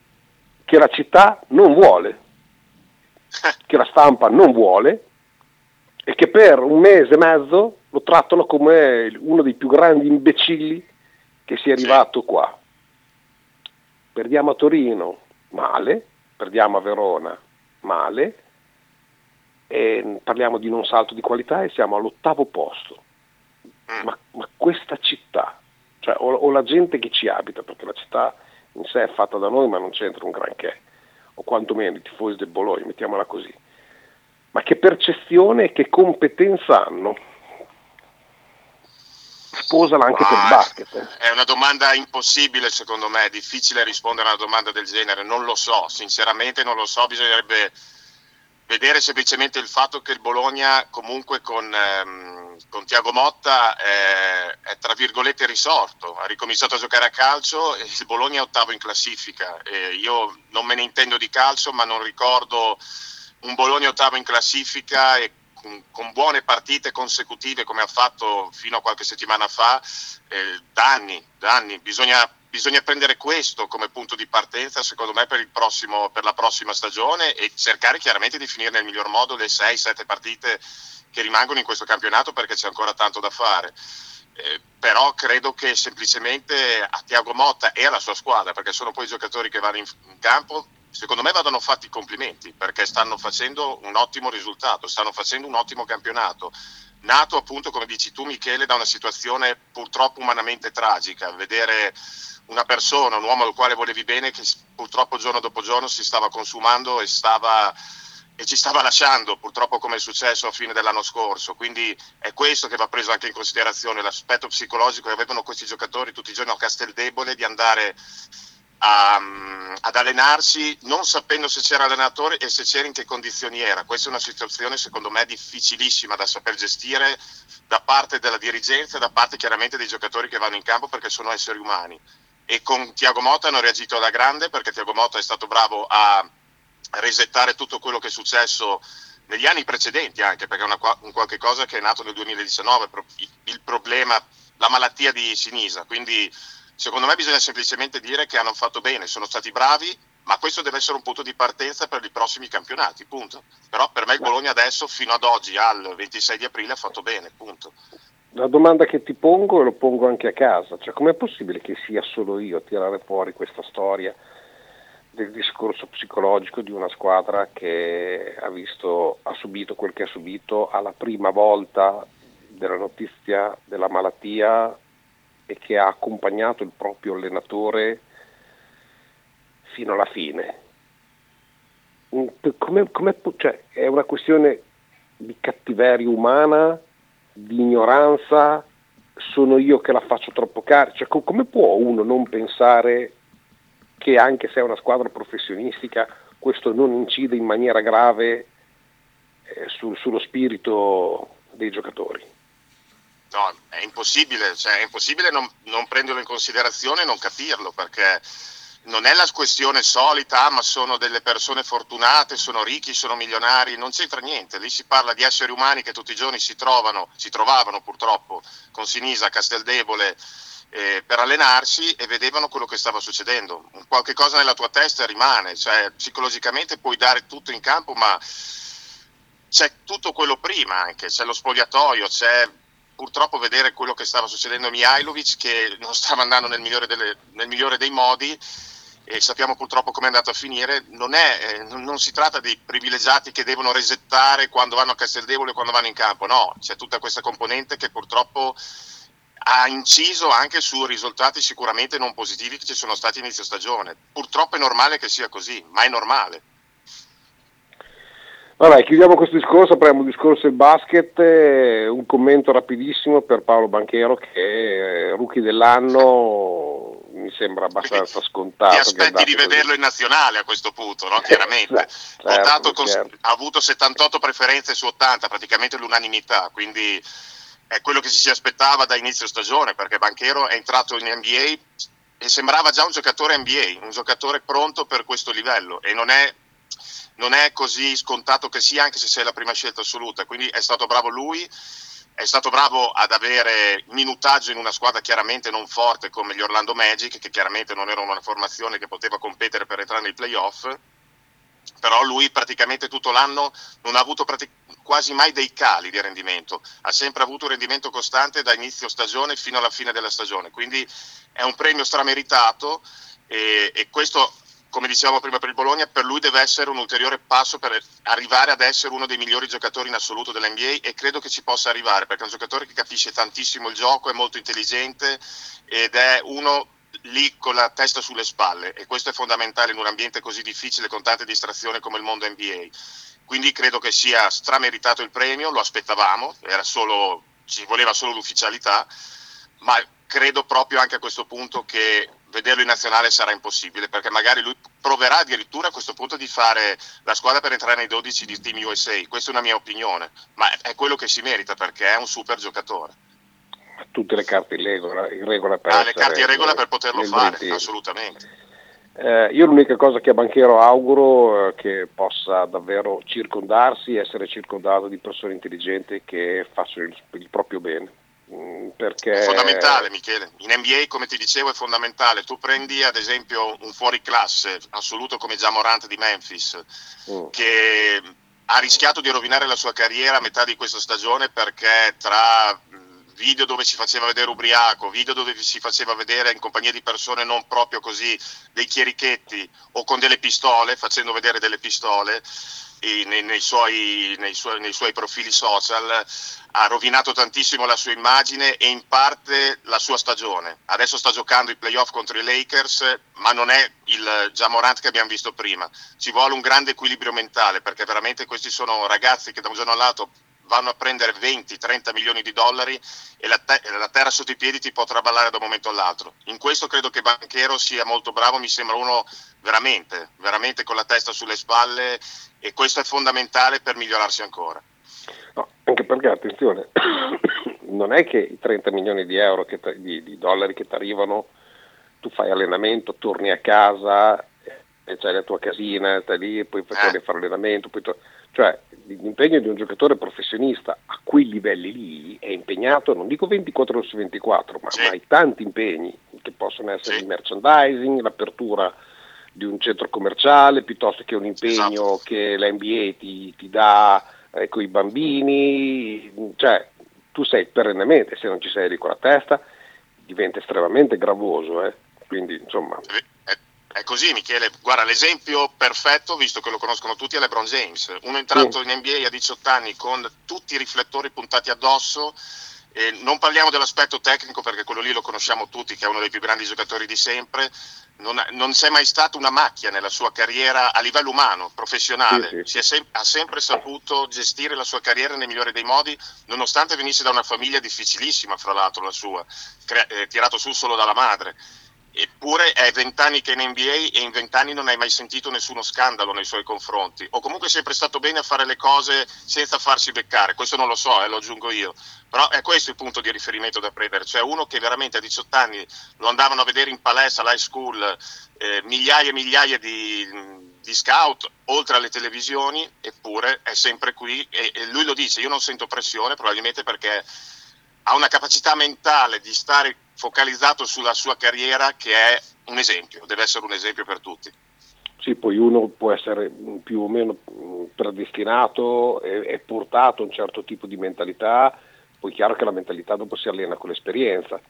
che la città non vuole, che la stampa non vuole e che per un mese e mezzo lo trattano come uno dei più grandi imbecilli che sia arrivato qua. Perdiamo a Torino, male, perdiamo a Verona, male, e parliamo di non salto di qualità e siamo all'ottavo posto. Mm. Ma, ma questa città, cioè, o, o la gente che ci abita, perché la città in sé è fatta da noi ma non c'entra un granché, o quantomeno i tifosi del Bologna, mettiamola così. Ma che percezione e che competenza hanno? Sposala anche wow, per il basket. Eh. È una domanda impossibile secondo me, è difficile rispondere a una domanda del genere, non lo so, sinceramente non lo so, bisognerebbe vedere semplicemente il fatto che il Bologna comunque con, ehm, con Tiago Motta è, è, tra virgolette risorto, ha ricominciato a giocare a calcio e il Bologna è ottavo in classifica. E io non me ne intendo di calcio ma non ricordo un Bologna ottavo in classifica e con, buone partite consecutive come ha fatto fino a qualche settimana fa eh, da anni, da anni. Bisogna bisogna prendere questo come punto di partenza secondo me per, prossimo, per la prossima stagione e cercare chiaramente di finire nel miglior modo le 6-7 partite che rimangono in questo campionato perché c'è ancora tanto da fare. Eh, però credo che semplicemente a Tiago Motta e alla sua squadra, perché sono poi i giocatori che vanno in, in campo, secondo me vadano fatti i complimenti perché stanno facendo un ottimo risultato, stanno facendo un ottimo campionato nato appunto, come dici tu Michele, da una situazione purtroppo umanamente tragica, vedere una persona, un uomo al quale volevi bene, che purtroppo giorno dopo giorno si stava consumando e, stava, e ci stava lasciando, purtroppo come è successo a fine dell'anno scorso. Quindi è questo che va preso anche in considerazione, l'aspetto psicologico che avevano questi giocatori tutti i giorni a Casteldebole di andare a, ad allenarsi non sapendo se c'era allenatore e se c'era in che condizioni era. Questa è una situazione secondo me difficilissima da saper gestire da parte della dirigenza e da parte chiaramente dei giocatori che vanno in campo perché sono esseri umani e con Tiago Motta hanno reagito alla grande perché Tiago Motta è stato bravo a resettare tutto quello che è successo negli anni precedenti anche perché è una, un qualche cosa che è nato nel 2019 il problema, la malattia di Sinisa quindi Secondo me bisogna semplicemente dire che hanno fatto bene, sono stati bravi, ma questo deve essere un punto di partenza per i prossimi campionati, punto. Però per me il Bologna adesso, fino ad oggi, al 26 di aprile, ha fatto bene, punto. La domanda che ti pongo e lo pongo anche a casa, cioè com'è possibile che sia solo io a tirare fuori questa storia del discorso psicologico di una squadra che ha, visto, ha subito quel che ha subito alla prima volta della notizia della malattia e che ha accompagnato il proprio allenatore fino alla fine. Come, come, cioè, è una questione di cattiveria umana, di ignoranza, sono io che la faccio troppo cara. Cioè, come può uno non pensare che anche se è una squadra professionistica questo non incide in maniera grave eh, sul, sullo spirito dei giocatori? No, è impossibile, cioè, è impossibile non, non prenderlo in considerazione e non capirlo perché non è la questione solita, ma sono delle persone fortunate, sono ricchi, sono milionari, non c'entra niente, lì si parla di esseri umani che tutti i giorni si trovano, si trovavano purtroppo con Sinisa, Casteldebole eh, per allenarsi e vedevano quello che stava succedendo. Qualche cosa nella tua testa rimane, cioè psicologicamente puoi dare tutto in campo, ma c'è tutto quello prima anche, c'è lo spogliatoio, c'è purtroppo vedere quello che stava succedendo a Mihailovic che non stava andando nel migliore, delle, nel migliore dei modi e sappiamo purtroppo come è andato a finire, non, è, eh, non, si tratta di privilegiati che devono resettare quando vanno a Casteldevole e quando vanno in campo, no, c'è tutta questa componente che purtroppo ha inciso anche su risultati sicuramente non positivi che ci sono stati inizio stagione. Purtroppo è normale che sia così, ma è normale. Vabbè, chiudiamo questo discorso, apriamo il discorso del basket, un commento rapidissimo per Paolo Banchero che è rookie dell'anno, mi sembra abbastanza scontato. Ti aspetti di vederlo così. in nazionale a questo punto, no? chiaramente. certo, con, certo. Ha avuto 78 preferenze su 80, praticamente l'unanimità, quindi è quello che ci si aspettava da inizio stagione, perché Banchero è entrato in NBA e sembrava già un giocatore NBA, un giocatore pronto per questo livello e non è non è così scontato che sia, anche se sei la prima scelta assoluta. Quindi è stato bravo lui, è stato bravo ad avere minutaggio in una squadra chiaramente non forte come gli Orlando Magic, che chiaramente non era una formazione che poteva competere per entrare nei playoff. Però lui praticamente tutto l'anno non ha avuto pratic- quasi mai dei cali di rendimento, ha sempre avuto un rendimento costante da inizio stagione fino alla fine della stagione, quindi è un premio strameritato e, e questo come dicevamo prima per il Bologna, per lui deve essere un ulteriore passo per arrivare ad essere uno dei migliori giocatori in assoluto dell'NBA e credo che ci possa arrivare perché è un giocatore che capisce tantissimo il gioco, è molto intelligente ed è uno lì con la testa sulle spalle e questo è fondamentale in un ambiente così difficile con tante distrazioni come il mondo NBA. Quindi credo che sia strameritato il premio, lo aspettavamo, solo, ci voleva solo l'ufficialità, ma credo proprio anche a questo punto che vederlo in nazionale sarà impossibile perché magari lui proverà addirittura a questo punto di fare la squadra per entrare nei 12 di Team USA, questa è una mia opinione, ma è quello che si merita perché è un super giocatore. Tutte le carte in regola, in regola per, ah, le carte in regola per poterlo fare, assolutamente. Eh, io l'unica cosa che a Banchero auguro è che possa davvero circondarsi, essere circondato di persone intelligenti che facciano il, il proprio bene perché... È fondamentale Michele, in NBA come ti dicevo è fondamentale, tu prendi ad esempio un fuoriclasse assoluto come Jamorant di Memphis mm. che ha rischiato di rovinare la sua carriera a metà di questa stagione perché tra mm, video dove si faceva vedere ubriaco, video dove si faceva vedere in compagnia di persone non proprio così, dei chierichetti o con delle pistole, facendo vedere delle pistole, nei, nei, suoi, nei, suoi, nei, suoi, profili social, ha rovinato tantissimo la sua immagine e in parte la sua stagione. Adesso sta giocando i playoff contro i Lakers, ma non è il Jamorant che abbiamo visto prima. Ci vuole un grande equilibrio mentale perché veramente questi sono ragazzi che da un giorno all'altro vanno a prendere 20-30 milioni di dollari e la, te- la, terra sotto i piedi ti può traballare da un momento all'altro. In questo credo che Banchero sia molto bravo, mi sembra uno veramente, veramente con la testa sulle spalle e questo è fondamentale per migliorarsi ancora. No, anche perché attenzione, non è che i 30 milioni di euro, che di, di dollari che ti arrivano, tu fai allenamento, torni a casa e c'hai la tua casina, stai lì, poi fai eh. fare allenamento, poi to- cioè l'impegno di un giocatore professionista a quei livelli lì è impegnato, non dico 24 su 24, ma, sì. hai tanti impegni che possono essere il merchandising, l'apertura di un centro commerciale, piuttosto che un impegno esatto. che l'NBA ti, ti dà eh, con i bambini, cioè tu sei perennemente, se non ci sei lì con la testa, diventa estremamente gravoso. Eh? Quindi, insomma... È così Michele, guarda l'esempio perfetto, visto che lo conoscono tutti, è LeBron James. Uno entrato in NBA a 18 anni con tutti i riflettori puntati addosso, e non parliamo dell'aspetto tecnico perché quello lì lo conosciamo tutti, che è uno dei più grandi giocatori di sempre. Non, non c'è mai stata una macchia nella sua carriera a livello umano, professionale. Sì, sì. Sem- ha sempre saputo gestire la sua carriera nel migliore dei modi, nonostante venisse da una famiglia difficilissima, fra l'altro la sua, cre- eh, tirato su solo dalla madre eppure è vent'anni che è in NBA e in vent'anni non hai mai sentito nessuno scandalo nei suoi confronti, o comunque è sempre stato bene a fare le cose senza farsi beccare, questo non lo so, eh, lo aggiungo io, però è questo il punto di riferimento da prendere, cioè uno che veramente a 18 anni lo andavano a vedere in palestra, all'high school, eh, migliaia e migliaia di, di, scout, oltre alle televisioni, eppure è sempre qui e, e lui lo dice, io non sento pressione, probabilmente perché ha una capacità mentale di stare focalizzato sulla sua carriera che è un esempio, deve essere un esempio per tutti. Sì, poi uno può essere più o meno predestinato e, portato a un certo tipo di mentalità, poi è chiaro che la mentalità dopo si allena con l'esperienza,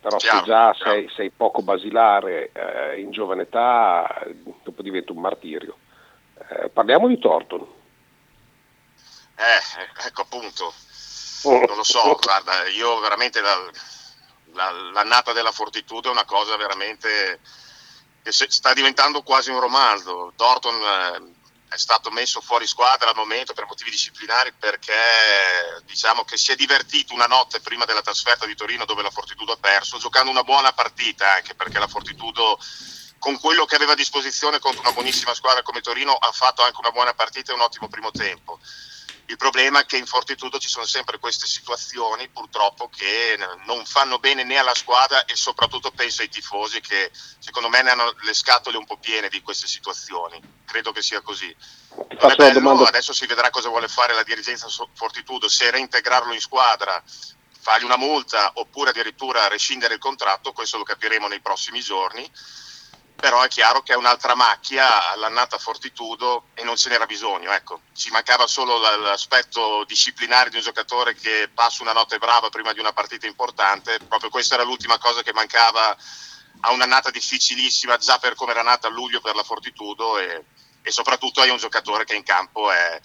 però chiaro, se già sei, sei, poco basilare eh, in giovane età, dopo diventa un martirio. Eh, parliamo di Thornton. Eh, ecco appunto, non lo so, guarda, io veramente la, la, l'annata della Fortitudo è una cosa veramente che sta diventando quasi un romanzo. Thornton eh, è stato messo fuori squadra al momento per motivi disciplinari perché diciamo che si è divertito una notte prima della trasferta di Torino dove la Fortitudo ha perso, giocando una buona partita anche perché la Fortitudo con quello che aveva a disposizione contro una buonissima squadra come Torino ha fatto anche una buona partita e un ottimo primo tempo. Il problema è che in Fortitudo ci sono sempre queste situazioni purtroppo che non fanno bene né alla squadra e soprattutto penso ai tifosi che secondo me ne hanno le scatole un po' piene di queste situazioni. Credo che sia così. Bello, adesso si vedrà cosa vuole fare la dirigenza Fortitudo, se reintegrarlo in squadra, fargli una multa oppure addirittura rescindere il contratto, questo lo capiremo nei prossimi giorni però è chiaro che è un'altra macchia all'annata Fortitudo e non ce n'era bisogno, ecco. ci mancava solo l'aspetto disciplinare di un giocatore che passa una notte brava prima di una partita importante, proprio questa era l'ultima cosa che mancava a un'annata difficilissima già per come era nata a luglio per la Fortitudo e, e soprattutto hai un giocatore che in campo è,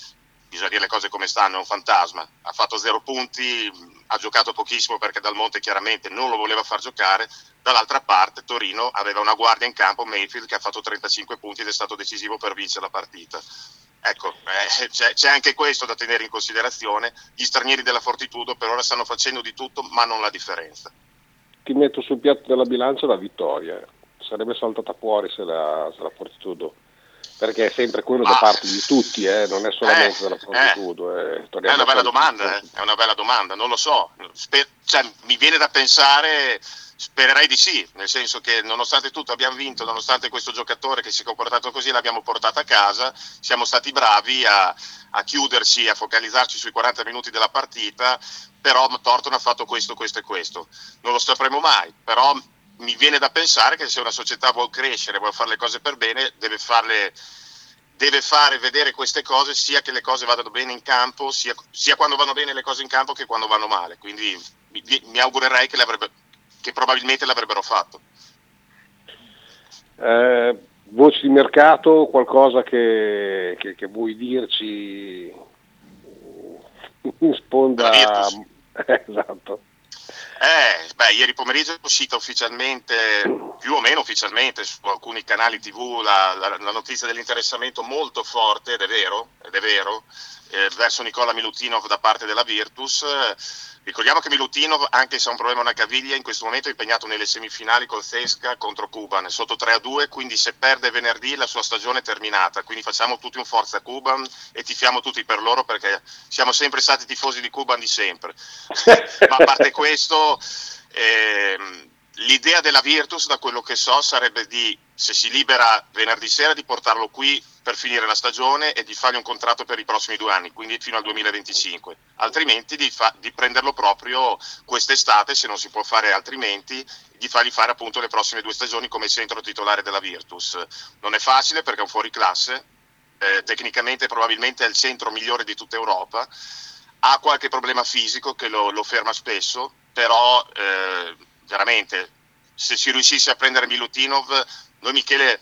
bisogna dire le cose come stanno, è un fantasma, ha fatto zero punti, ha giocato pochissimo perché Dal Monte chiaramente non lo voleva far giocare, dall'altra parte Torino aveva una guardia in campo, Mayfield, che ha fatto 35 punti ed è stato decisivo per vincere la partita. Ecco, eh, c'è, c'è, anche questo da tenere in considerazione, gli stranieri della Fortitudo per ora stanno facendo di tutto ma non la differenza. Ti metto sul piatto della bilancia la vittoria, sarebbe saltata fuori se la, se la Fortitudo perché è sempre quello da parte di tutti, eh? non è solamente eh, della Fortitudo. Eh. È una bella domanda, eh? è una bella domanda, non lo so. Sper- cioè, mi viene da pensare, spererei di sì, nel senso che nonostante tutto abbiamo vinto, nonostante questo giocatore che si è comportato così l'abbiamo portato a casa, siamo stati bravi a, a chiuderci, a focalizzarci sui 40 minuti della partita, però Torton ha fatto questo, questo e questo. Non lo sapremo mai, però mi viene da pensare che se una società vuole crescere, vuole fare le cose per bene, deve, farle, deve fare vedere queste cose sia che le cose vadano bene in campo, sia, sia, quando vanno bene le cose in campo che quando vanno male. Quindi mi, mi augurerei che, che, probabilmente l'avrebbero fatto. Eh, voci di mercato, qualcosa che, che, che vuoi dirci in sponda... esatto. Eh, beh, ieri pomeriggio è uscita ufficialmente, più o meno ufficialmente, su alcuni canali tv la, la, la notizia dell'interessamento molto forte, ed è vero, ed è vero eh, verso Nicola Milutinov da parte della Virtus. Ricordiamo che Milutinov, anche se ha un problema a una caviglia, in questo momento è impegnato nelle semifinali col Zesca contro Kuban, sotto 3-2, quindi se perde venerdì la sua stagione è terminata. Quindi facciamo tutti un forza Kuban e tifiamo tutti per loro perché siamo sempre stati tifosi di Kuban di sempre. Ma a parte questo, ehm, l'idea della Virtus, da quello che so, sarebbe di, se si libera venerdì sera, di portarlo qui per finire la stagione e di fargli un contratto per i prossimi due anni, quindi fino al 2025. Altrimenti di, fa- di prenderlo proprio quest'estate, se non si può fare altrimenti, di fargli fare appunto le prossime due stagioni come centro titolare della Virtus. Non è facile perché è un fuori classe, eh, tecnicamente probabilmente è il centro migliore di tutta Europa, ha qualche problema fisico che lo, lo ferma spesso, però eh, veramente se si riuscisse a prendere Milutinov, noi Michele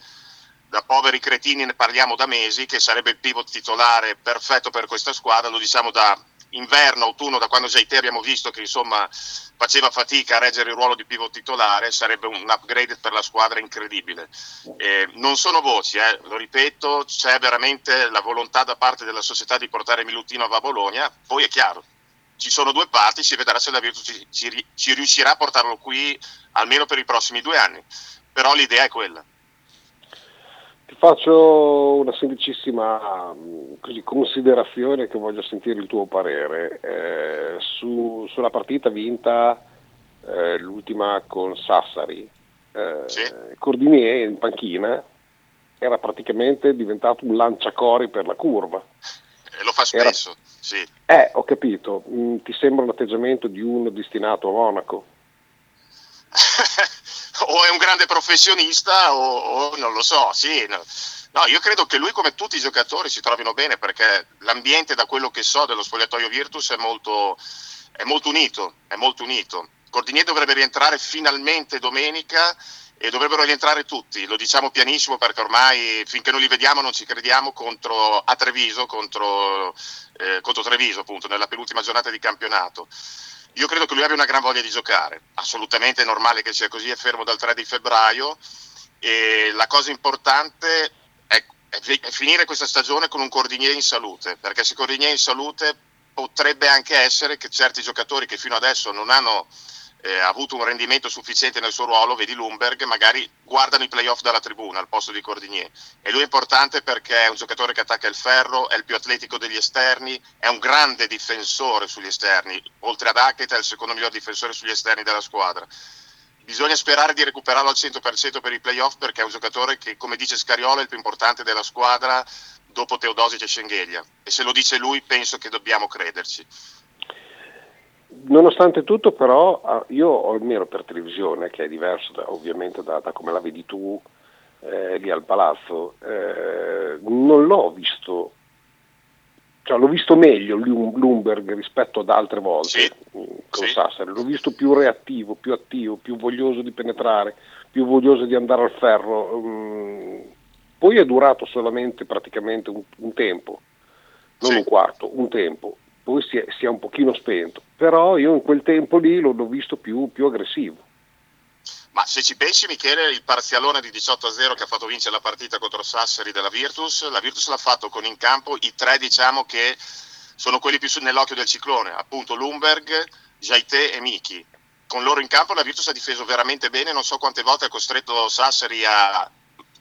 da poveri cretini ne parliamo da mesi, che sarebbe il pivot titolare perfetto per questa squadra, lo diciamo da inverno, autunno, da quando Jaite abbiamo visto che insomma faceva fatica a reggere il ruolo di pivot titolare, sarebbe un upgrade per la squadra incredibile. Eh, non sono voci, eh, lo ripeto, c'è veramente la volontà da parte della società di portare Milutinov a Bologna, poi è chiaro, ci sono due parti, si vedrà se la Virtus ci, ci, ci riuscirà a portarlo qui almeno per i prossimi due anni, però l'idea è quella. Ti faccio una semplicissima così, considerazione che voglio sentire il tuo parere. Eh, su, sulla partita vinta, eh, l'ultima con Sassari, eh, sì. Cordinier in panchina era praticamente diventato un lanciacori per la curva. E lo fa spesso, era... sì. Eh, ho capito. Mm, ti sembra un atteggiamento di uno destinato a Monaco? o è un grande professionista o, o non lo so, sì. No. no. io credo che lui come tutti i giocatori si trovino bene perché l'ambiente da quello che so dello spogliatoio Virtus è molto, è molto unito, è molto unito. Cordinier dovrebbe rientrare finalmente domenica e dovrebbero rientrare tutti, lo diciamo pianissimo perché ormai finché non li vediamo non ci crediamo contro, a Treviso, contro, eh, contro Treviso appunto nella penultima giornata di campionato. Io credo che lui abbia una gran voglia di giocare, assolutamente è normale che sia così, è fermo dal 3 di febbraio e la cosa importante è, è, è finire questa stagione con un Cordinier in salute, perché se Cordinier è in salute potrebbe anche essere che certi giocatori che fino adesso non hanno eh, ha avuto un rendimento sufficiente nel suo ruolo, vedi Lumberg, magari guardano i playoff dalla tribuna al posto di Cordinier. E lui è importante perché è un giocatore che attacca il ferro, è il più atletico degli esterni, è un grande difensore sugli esterni, oltre ad Hackett è il secondo miglior difensore sugli esterni della squadra. Bisogna sperare di recuperarlo al 100% per i playoff perché è un giocatore che, come dice Scariolo, è il più importante della squadra dopo Teodosic e Schengelia. E se lo dice lui penso che dobbiamo crederci. Nonostante tutto però ah, io miro per televisione che è diverso da, ovviamente da, da, come la vedi tu eh, lì al palazzo, eh, non l'ho visto, cioè l'ho visto meglio Lumberg rispetto ad altre volte sì, con sì. Sassari, l'ho visto più reattivo, più attivo, più voglioso di penetrare, più voglioso di andare al ferro. Mm, poi è durato solamente praticamente un, un tempo, non sì. un quarto, un tempo poi si è, si è, un pochino spento, però io in quel tempo lì l'ho, l'ho visto più, più, aggressivo. Ma se ci pensi Michele, il parzialone di 18-0 che ha fatto vincere la partita contro Sassari della Virtus, la Virtus l'ha fatto con in campo i tre diciamo che sono quelli più nell'occhio del ciclone, appunto Lumberg, Jaite e Miki. Con loro in campo la Virtus ha difeso veramente bene, non so quante volte ha costretto Sassari a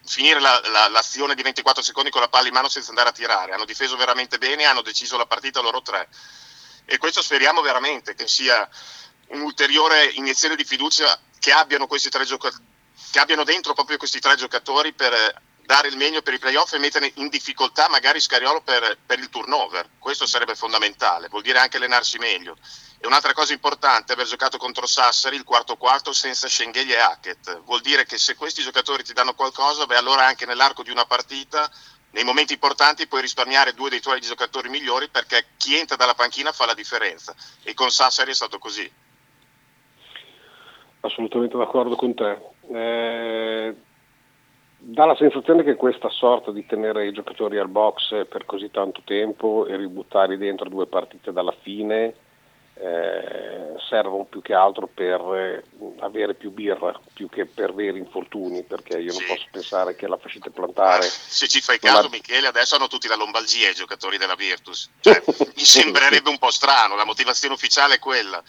finire la, la, l'azione di 24 secondi con la palla in mano senza andare a tirare. Hanno difeso veramente bene, hanno deciso la partita loro tre. E questo speriamo veramente che sia un'ulteriore iniezione di fiducia che abbiano, questi tre giocatori, che abbiano dentro proprio questi tre giocatori per dare il meglio per i playoff e mettere in difficoltà magari Scariolo per, per il turnover. Questo sarebbe fondamentale, vuol dire anche allenarsi meglio. E un'altra cosa importante, aver giocato contro Sassari il quarto quarto senza Schengelia e Hackett. Vuol dire che se questi giocatori ti danno qualcosa, beh allora anche nell'arco di una partita, nei momenti importanti puoi risparmiare due dei tuoi giocatori migliori perché chi entra dalla panchina fa la differenza. E con Sassari è stato così. Assolutamente d'accordo con te. Eh, dà la sensazione che questa sorta di tenere i giocatori al box per così tanto tempo e ributtarli dentro due partite dalla fine eh, servono più che altro per eh, avere più birra più che per veri infortuni perché io non posso pensare che la fascite plantare se ci fai caso ha... Michele adesso hanno tutti la lombalgia i giocatori della Virtus. Cioè, mi sembrerebbe un po' strano la motivazione ufficiale è quella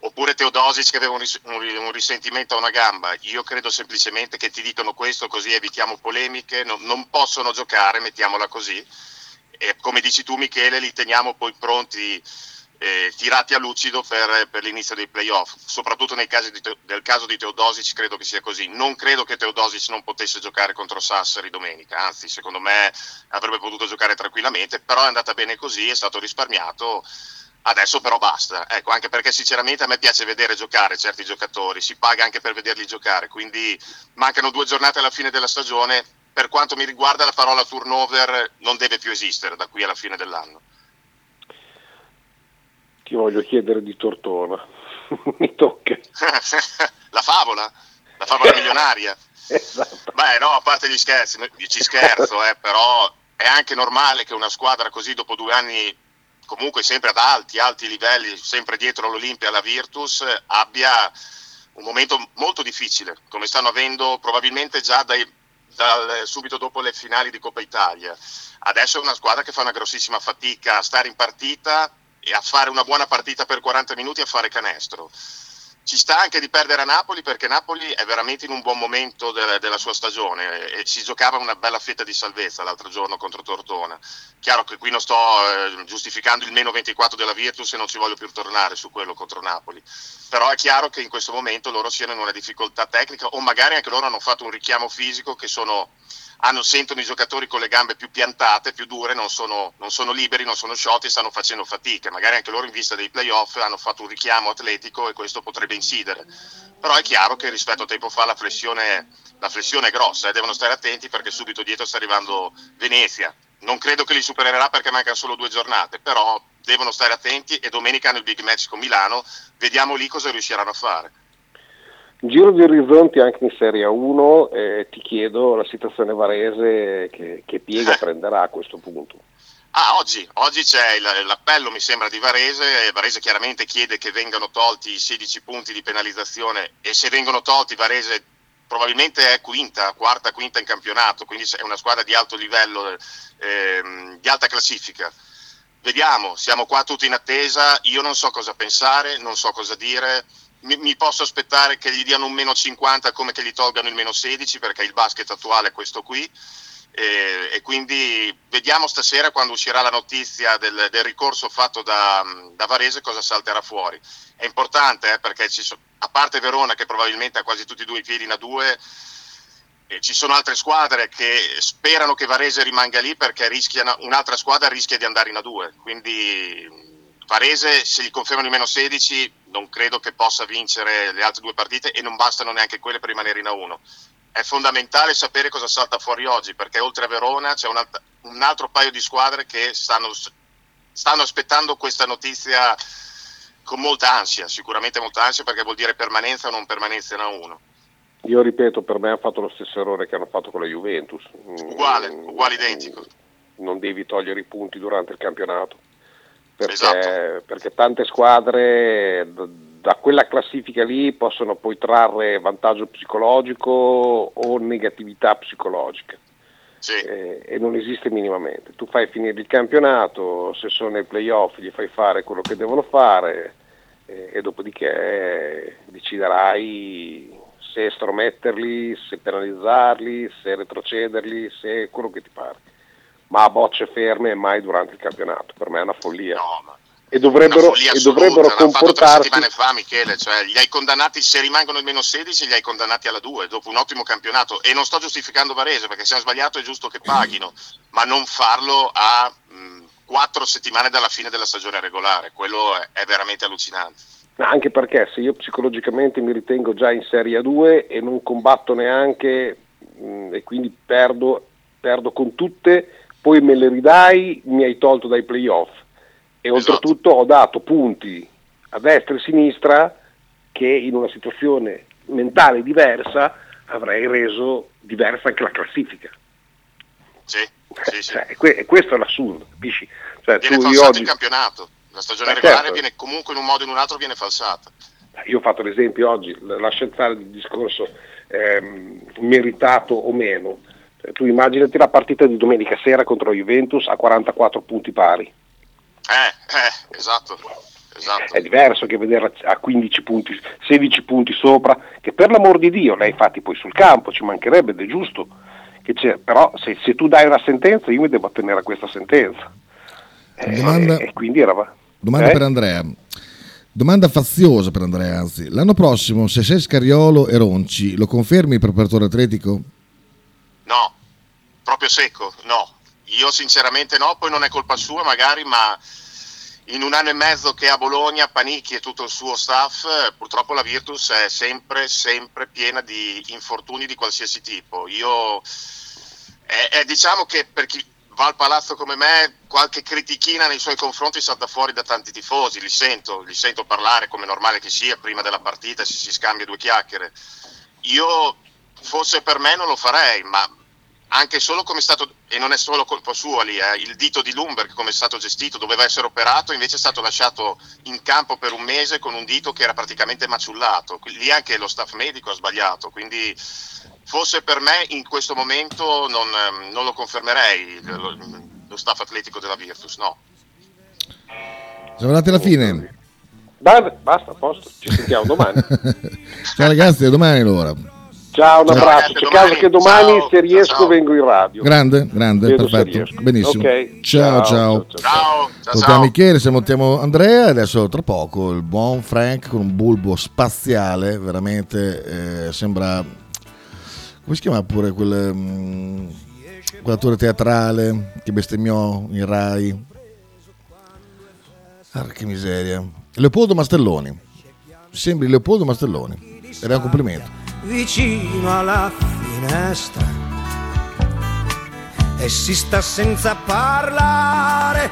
oppure Teodosic che aveva un, ris- un, risentimento a una gamba io credo semplicemente che ti dicono questo così evitiamo polemiche no, non possono giocare mettiamola così e come dici tu Michele li teniamo poi pronti eh, tirati a lucido per, per, l'inizio dei playoff, soprattutto nel caso, di, nel caso di Teodosic credo che sia così. Non credo che Teodosic non potesse giocare contro Sassari domenica, anzi secondo me avrebbe potuto giocare tranquillamente, però è andata bene così, è stato risparmiato. Adesso però basta, ecco, anche perché sinceramente a me piace vedere giocare certi giocatori, si paga anche per vederli giocare, quindi mancano due giornate alla fine della stagione, per quanto mi riguarda la parola turnover non deve più esistere da qui alla fine dell'anno ti voglio chiedere di Tortona. Mi tocca. la favola? La favola milionaria? esatto. Beh, no, a parte gli scherzi, ci scherzo, eh, però è anche normale che una squadra così dopo due anni, comunque sempre ad alti, alti livelli, sempre dietro l'Olimpia e la Virtus, abbia un momento molto difficile, come stanno avendo probabilmente già dai, dal, subito dopo le finali di Coppa Italia. Adesso è una squadra che fa una grossissima fatica a stare in partita e a fare una buona partita per 40 minuti a fare canestro. Ci sta anche di perdere a Napoli perché Napoli è veramente in un buon momento de- della sua stagione e si giocava una bella fetta di salvezza l'altro giorno contro Tortona. Chiaro che qui non sto eh, giustificando il meno 24 della Virtus e non ci voglio più tornare su quello contro Napoli, però è chiaro che in questo momento loro siano in una difficoltà tecnica o magari anche loro hanno fatto un richiamo fisico che sono hanno, sentono i giocatori con le gambe più piantate, più dure, non sono, non sono liberi, non sono sciolti, stanno facendo fatica. Magari anche loro in vista dei playoff hanno fatto un richiamo atletico e questo potrebbe incidere. Però è chiaro che rispetto a tempo fa la flessione, la flessione è grossa e eh, devono stare attenti perché subito dietro sta arrivando Venezia. Non credo che li supererà perché mancano solo due giornate, però devono stare attenti e domenica hanno il big match con Milano, vediamo lì cosa riusciranno a fare. Giro di orizzonti anche in Serie 1, eh, ti chiedo la situazione varese che, che piega eh. prenderà a questo punto. Ah, oggi, oggi c'è il, l'appello, mi sembra, di Varese. Varese chiaramente chiede che vengano tolti i 16 punti di penalizzazione e se vengono tolti Varese probabilmente è quinta, quarta, quinta in campionato, quindi è una squadra di alto livello, ehm, di alta classifica. Vediamo, siamo qua tutti in attesa, io non so cosa pensare, non so cosa dire mi, mi, posso aspettare che gli diano un meno 50 come che gli tolgano il meno 16 perché il basket attuale è questo qui e, e quindi vediamo stasera quando uscirà la notizia del, del ricorso fatto da, da, Varese cosa salterà fuori. È importante eh, perché so, a parte Verona che probabilmente ha quasi tutti e due i piedi in A2 eh, ci sono altre squadre che sperano che Varese rimanga lì perché rischiano, un'altra squadra rischia di andare in A2 quindi Varese se gli confermano i meno 16 non credo che possa vincere le altre due partite e non bastano neanche quelle per rimanere in A1. È fondamentale sapere cosa salta fuori oggi perché oltre a Verona c'è un, alt- un altro paio di squadre che stanno, stanno aspettando questa notizia con molta ansia, sicuramente molta ansia perché vuol dire permanenza o non permanenza in A1. Io ripeto, per me hanno fatto lo stesso errore che hanno fatto con la Juventus. Uguale, uguale identico. Non devi togliere i punti durante il campionato perché, esatto. perché tante squadre da quella classifica lì possono poi trarre vantaggio psicologico o negatività psicologica. Sì. Eh, e non esiste minimamente. Tu fai finire il campionato, se sono nei playoff gli fai fare quello che devono fare eh, e dopodiché deciderai se estrometterli, se penalizzarli, se retrocederli, se quello che ti pare ma a bocce ferme mai durante il campionato. Per me è una follia. No, ma e dovrebbero, e dovrebbero comportarsi. settimane fa, Michele, cioè li hai condannati, se rimangono il meno 16, li hai condannati alla 2 dopo un ottimo campionato. E non sto giustificando Varese perché se hanno sbagliato è giusto che paghino, ma non farlo a mh, quattro settimane dalla fine della stagione regolare. Quello è, è veramente allucinante. Anche perché se io psicologicamente mi ritengo già in Serie 2 e non combatto neanche mh, e quindi perdo, perdo con tutte poi me le ridai, mi hai tolto dai playoff e esatto. oltretutto ho dato punti a destra e a sinistra che in una situazione mentale diversa avrei reso diversa anche la classifica. Sì, sì, sì. Cioè, questo è l'assurdo, capisci? Cioè, viene falsato oggi... il campionato, la stagione eh, regolare certo. viene comunque in un modo o in un altro viene falsata. Io ho fatto l'esempio oggi, lascia stare il discorso ehm, meritato o meno, eh, tu immaginati la partita di domenica sera contro la Juventus a 44 punti pari. Eh, eh, esatto. Esatto. È diverso che vederla a 15 punti, 16 punti sopra, che per l'amor di Dio lei fatti poi sul campo, ci mancherebbe ed è giusto. però se, se, tu dai una sentenza io mi devo attenere a questa sentenza. Eh, domanda, e quindi era, Domanda Eh? per Andrea. Domanda faziosa per Andrea, anzi. L'anno prossimo, se sei Scariolo e Ronci, lo confermi per Preparatore Atletico? No, proprio secco, no. Io sinceramente no, poi non è colpa sua magari, ma in un anno e mezzo che a Bologna, Panicchi e tutto il suo staff, purtroppo la Virtus è sempre, sempre piena di infortuni di qualsiasi tipo. Io è, è- diciamo che per chi va al palazzo come me, qualche critichina nei suoi confronti salta fuori da tanti tifosi, li sento, li sento parlare come normale che sia prima della partita si, si scambia due chiacchiere. Io fosse per me non lo farei, ma anche solo come è stato, e non è solo colpa sua lì, eh, il dito di Lumberg come è stato gestito, doveva essere operato, invece è stato lasciato in campo per un mese con un dito che era praticamente maciullato, lì anche lo staff medico ha sbagliato, quindi fosse per me in questo momento non, ehm, non lo confermerei lo, lo staff atletico della Virtus, no. Siamo arrivati alla fine. Basta, basta, a posto. Ci sentiamo domani. Ciao ragazzi, a domani allora. Ciao, un Ciao. abbraccio. C'è caso che domani, se riesco, vengo in radio. Grande, grande, Vedo perfetto. Benissimo. Ok, Ciao, ciao, ciao. ciao, Ciao, Michele, salutiamo Andrea e adesso tra poco il buon Frank con un bulbo spaziale, veramente eh, sembra... Come si chiama pure quel, mm, quell'attore teatrale che bestemmiò in Rai? Ah, che miseria. Leopoldo Mastelloni. Sembri Leopoldo Mastelloni. È un complimento. Vicino alla finestra. E si sta senza parlare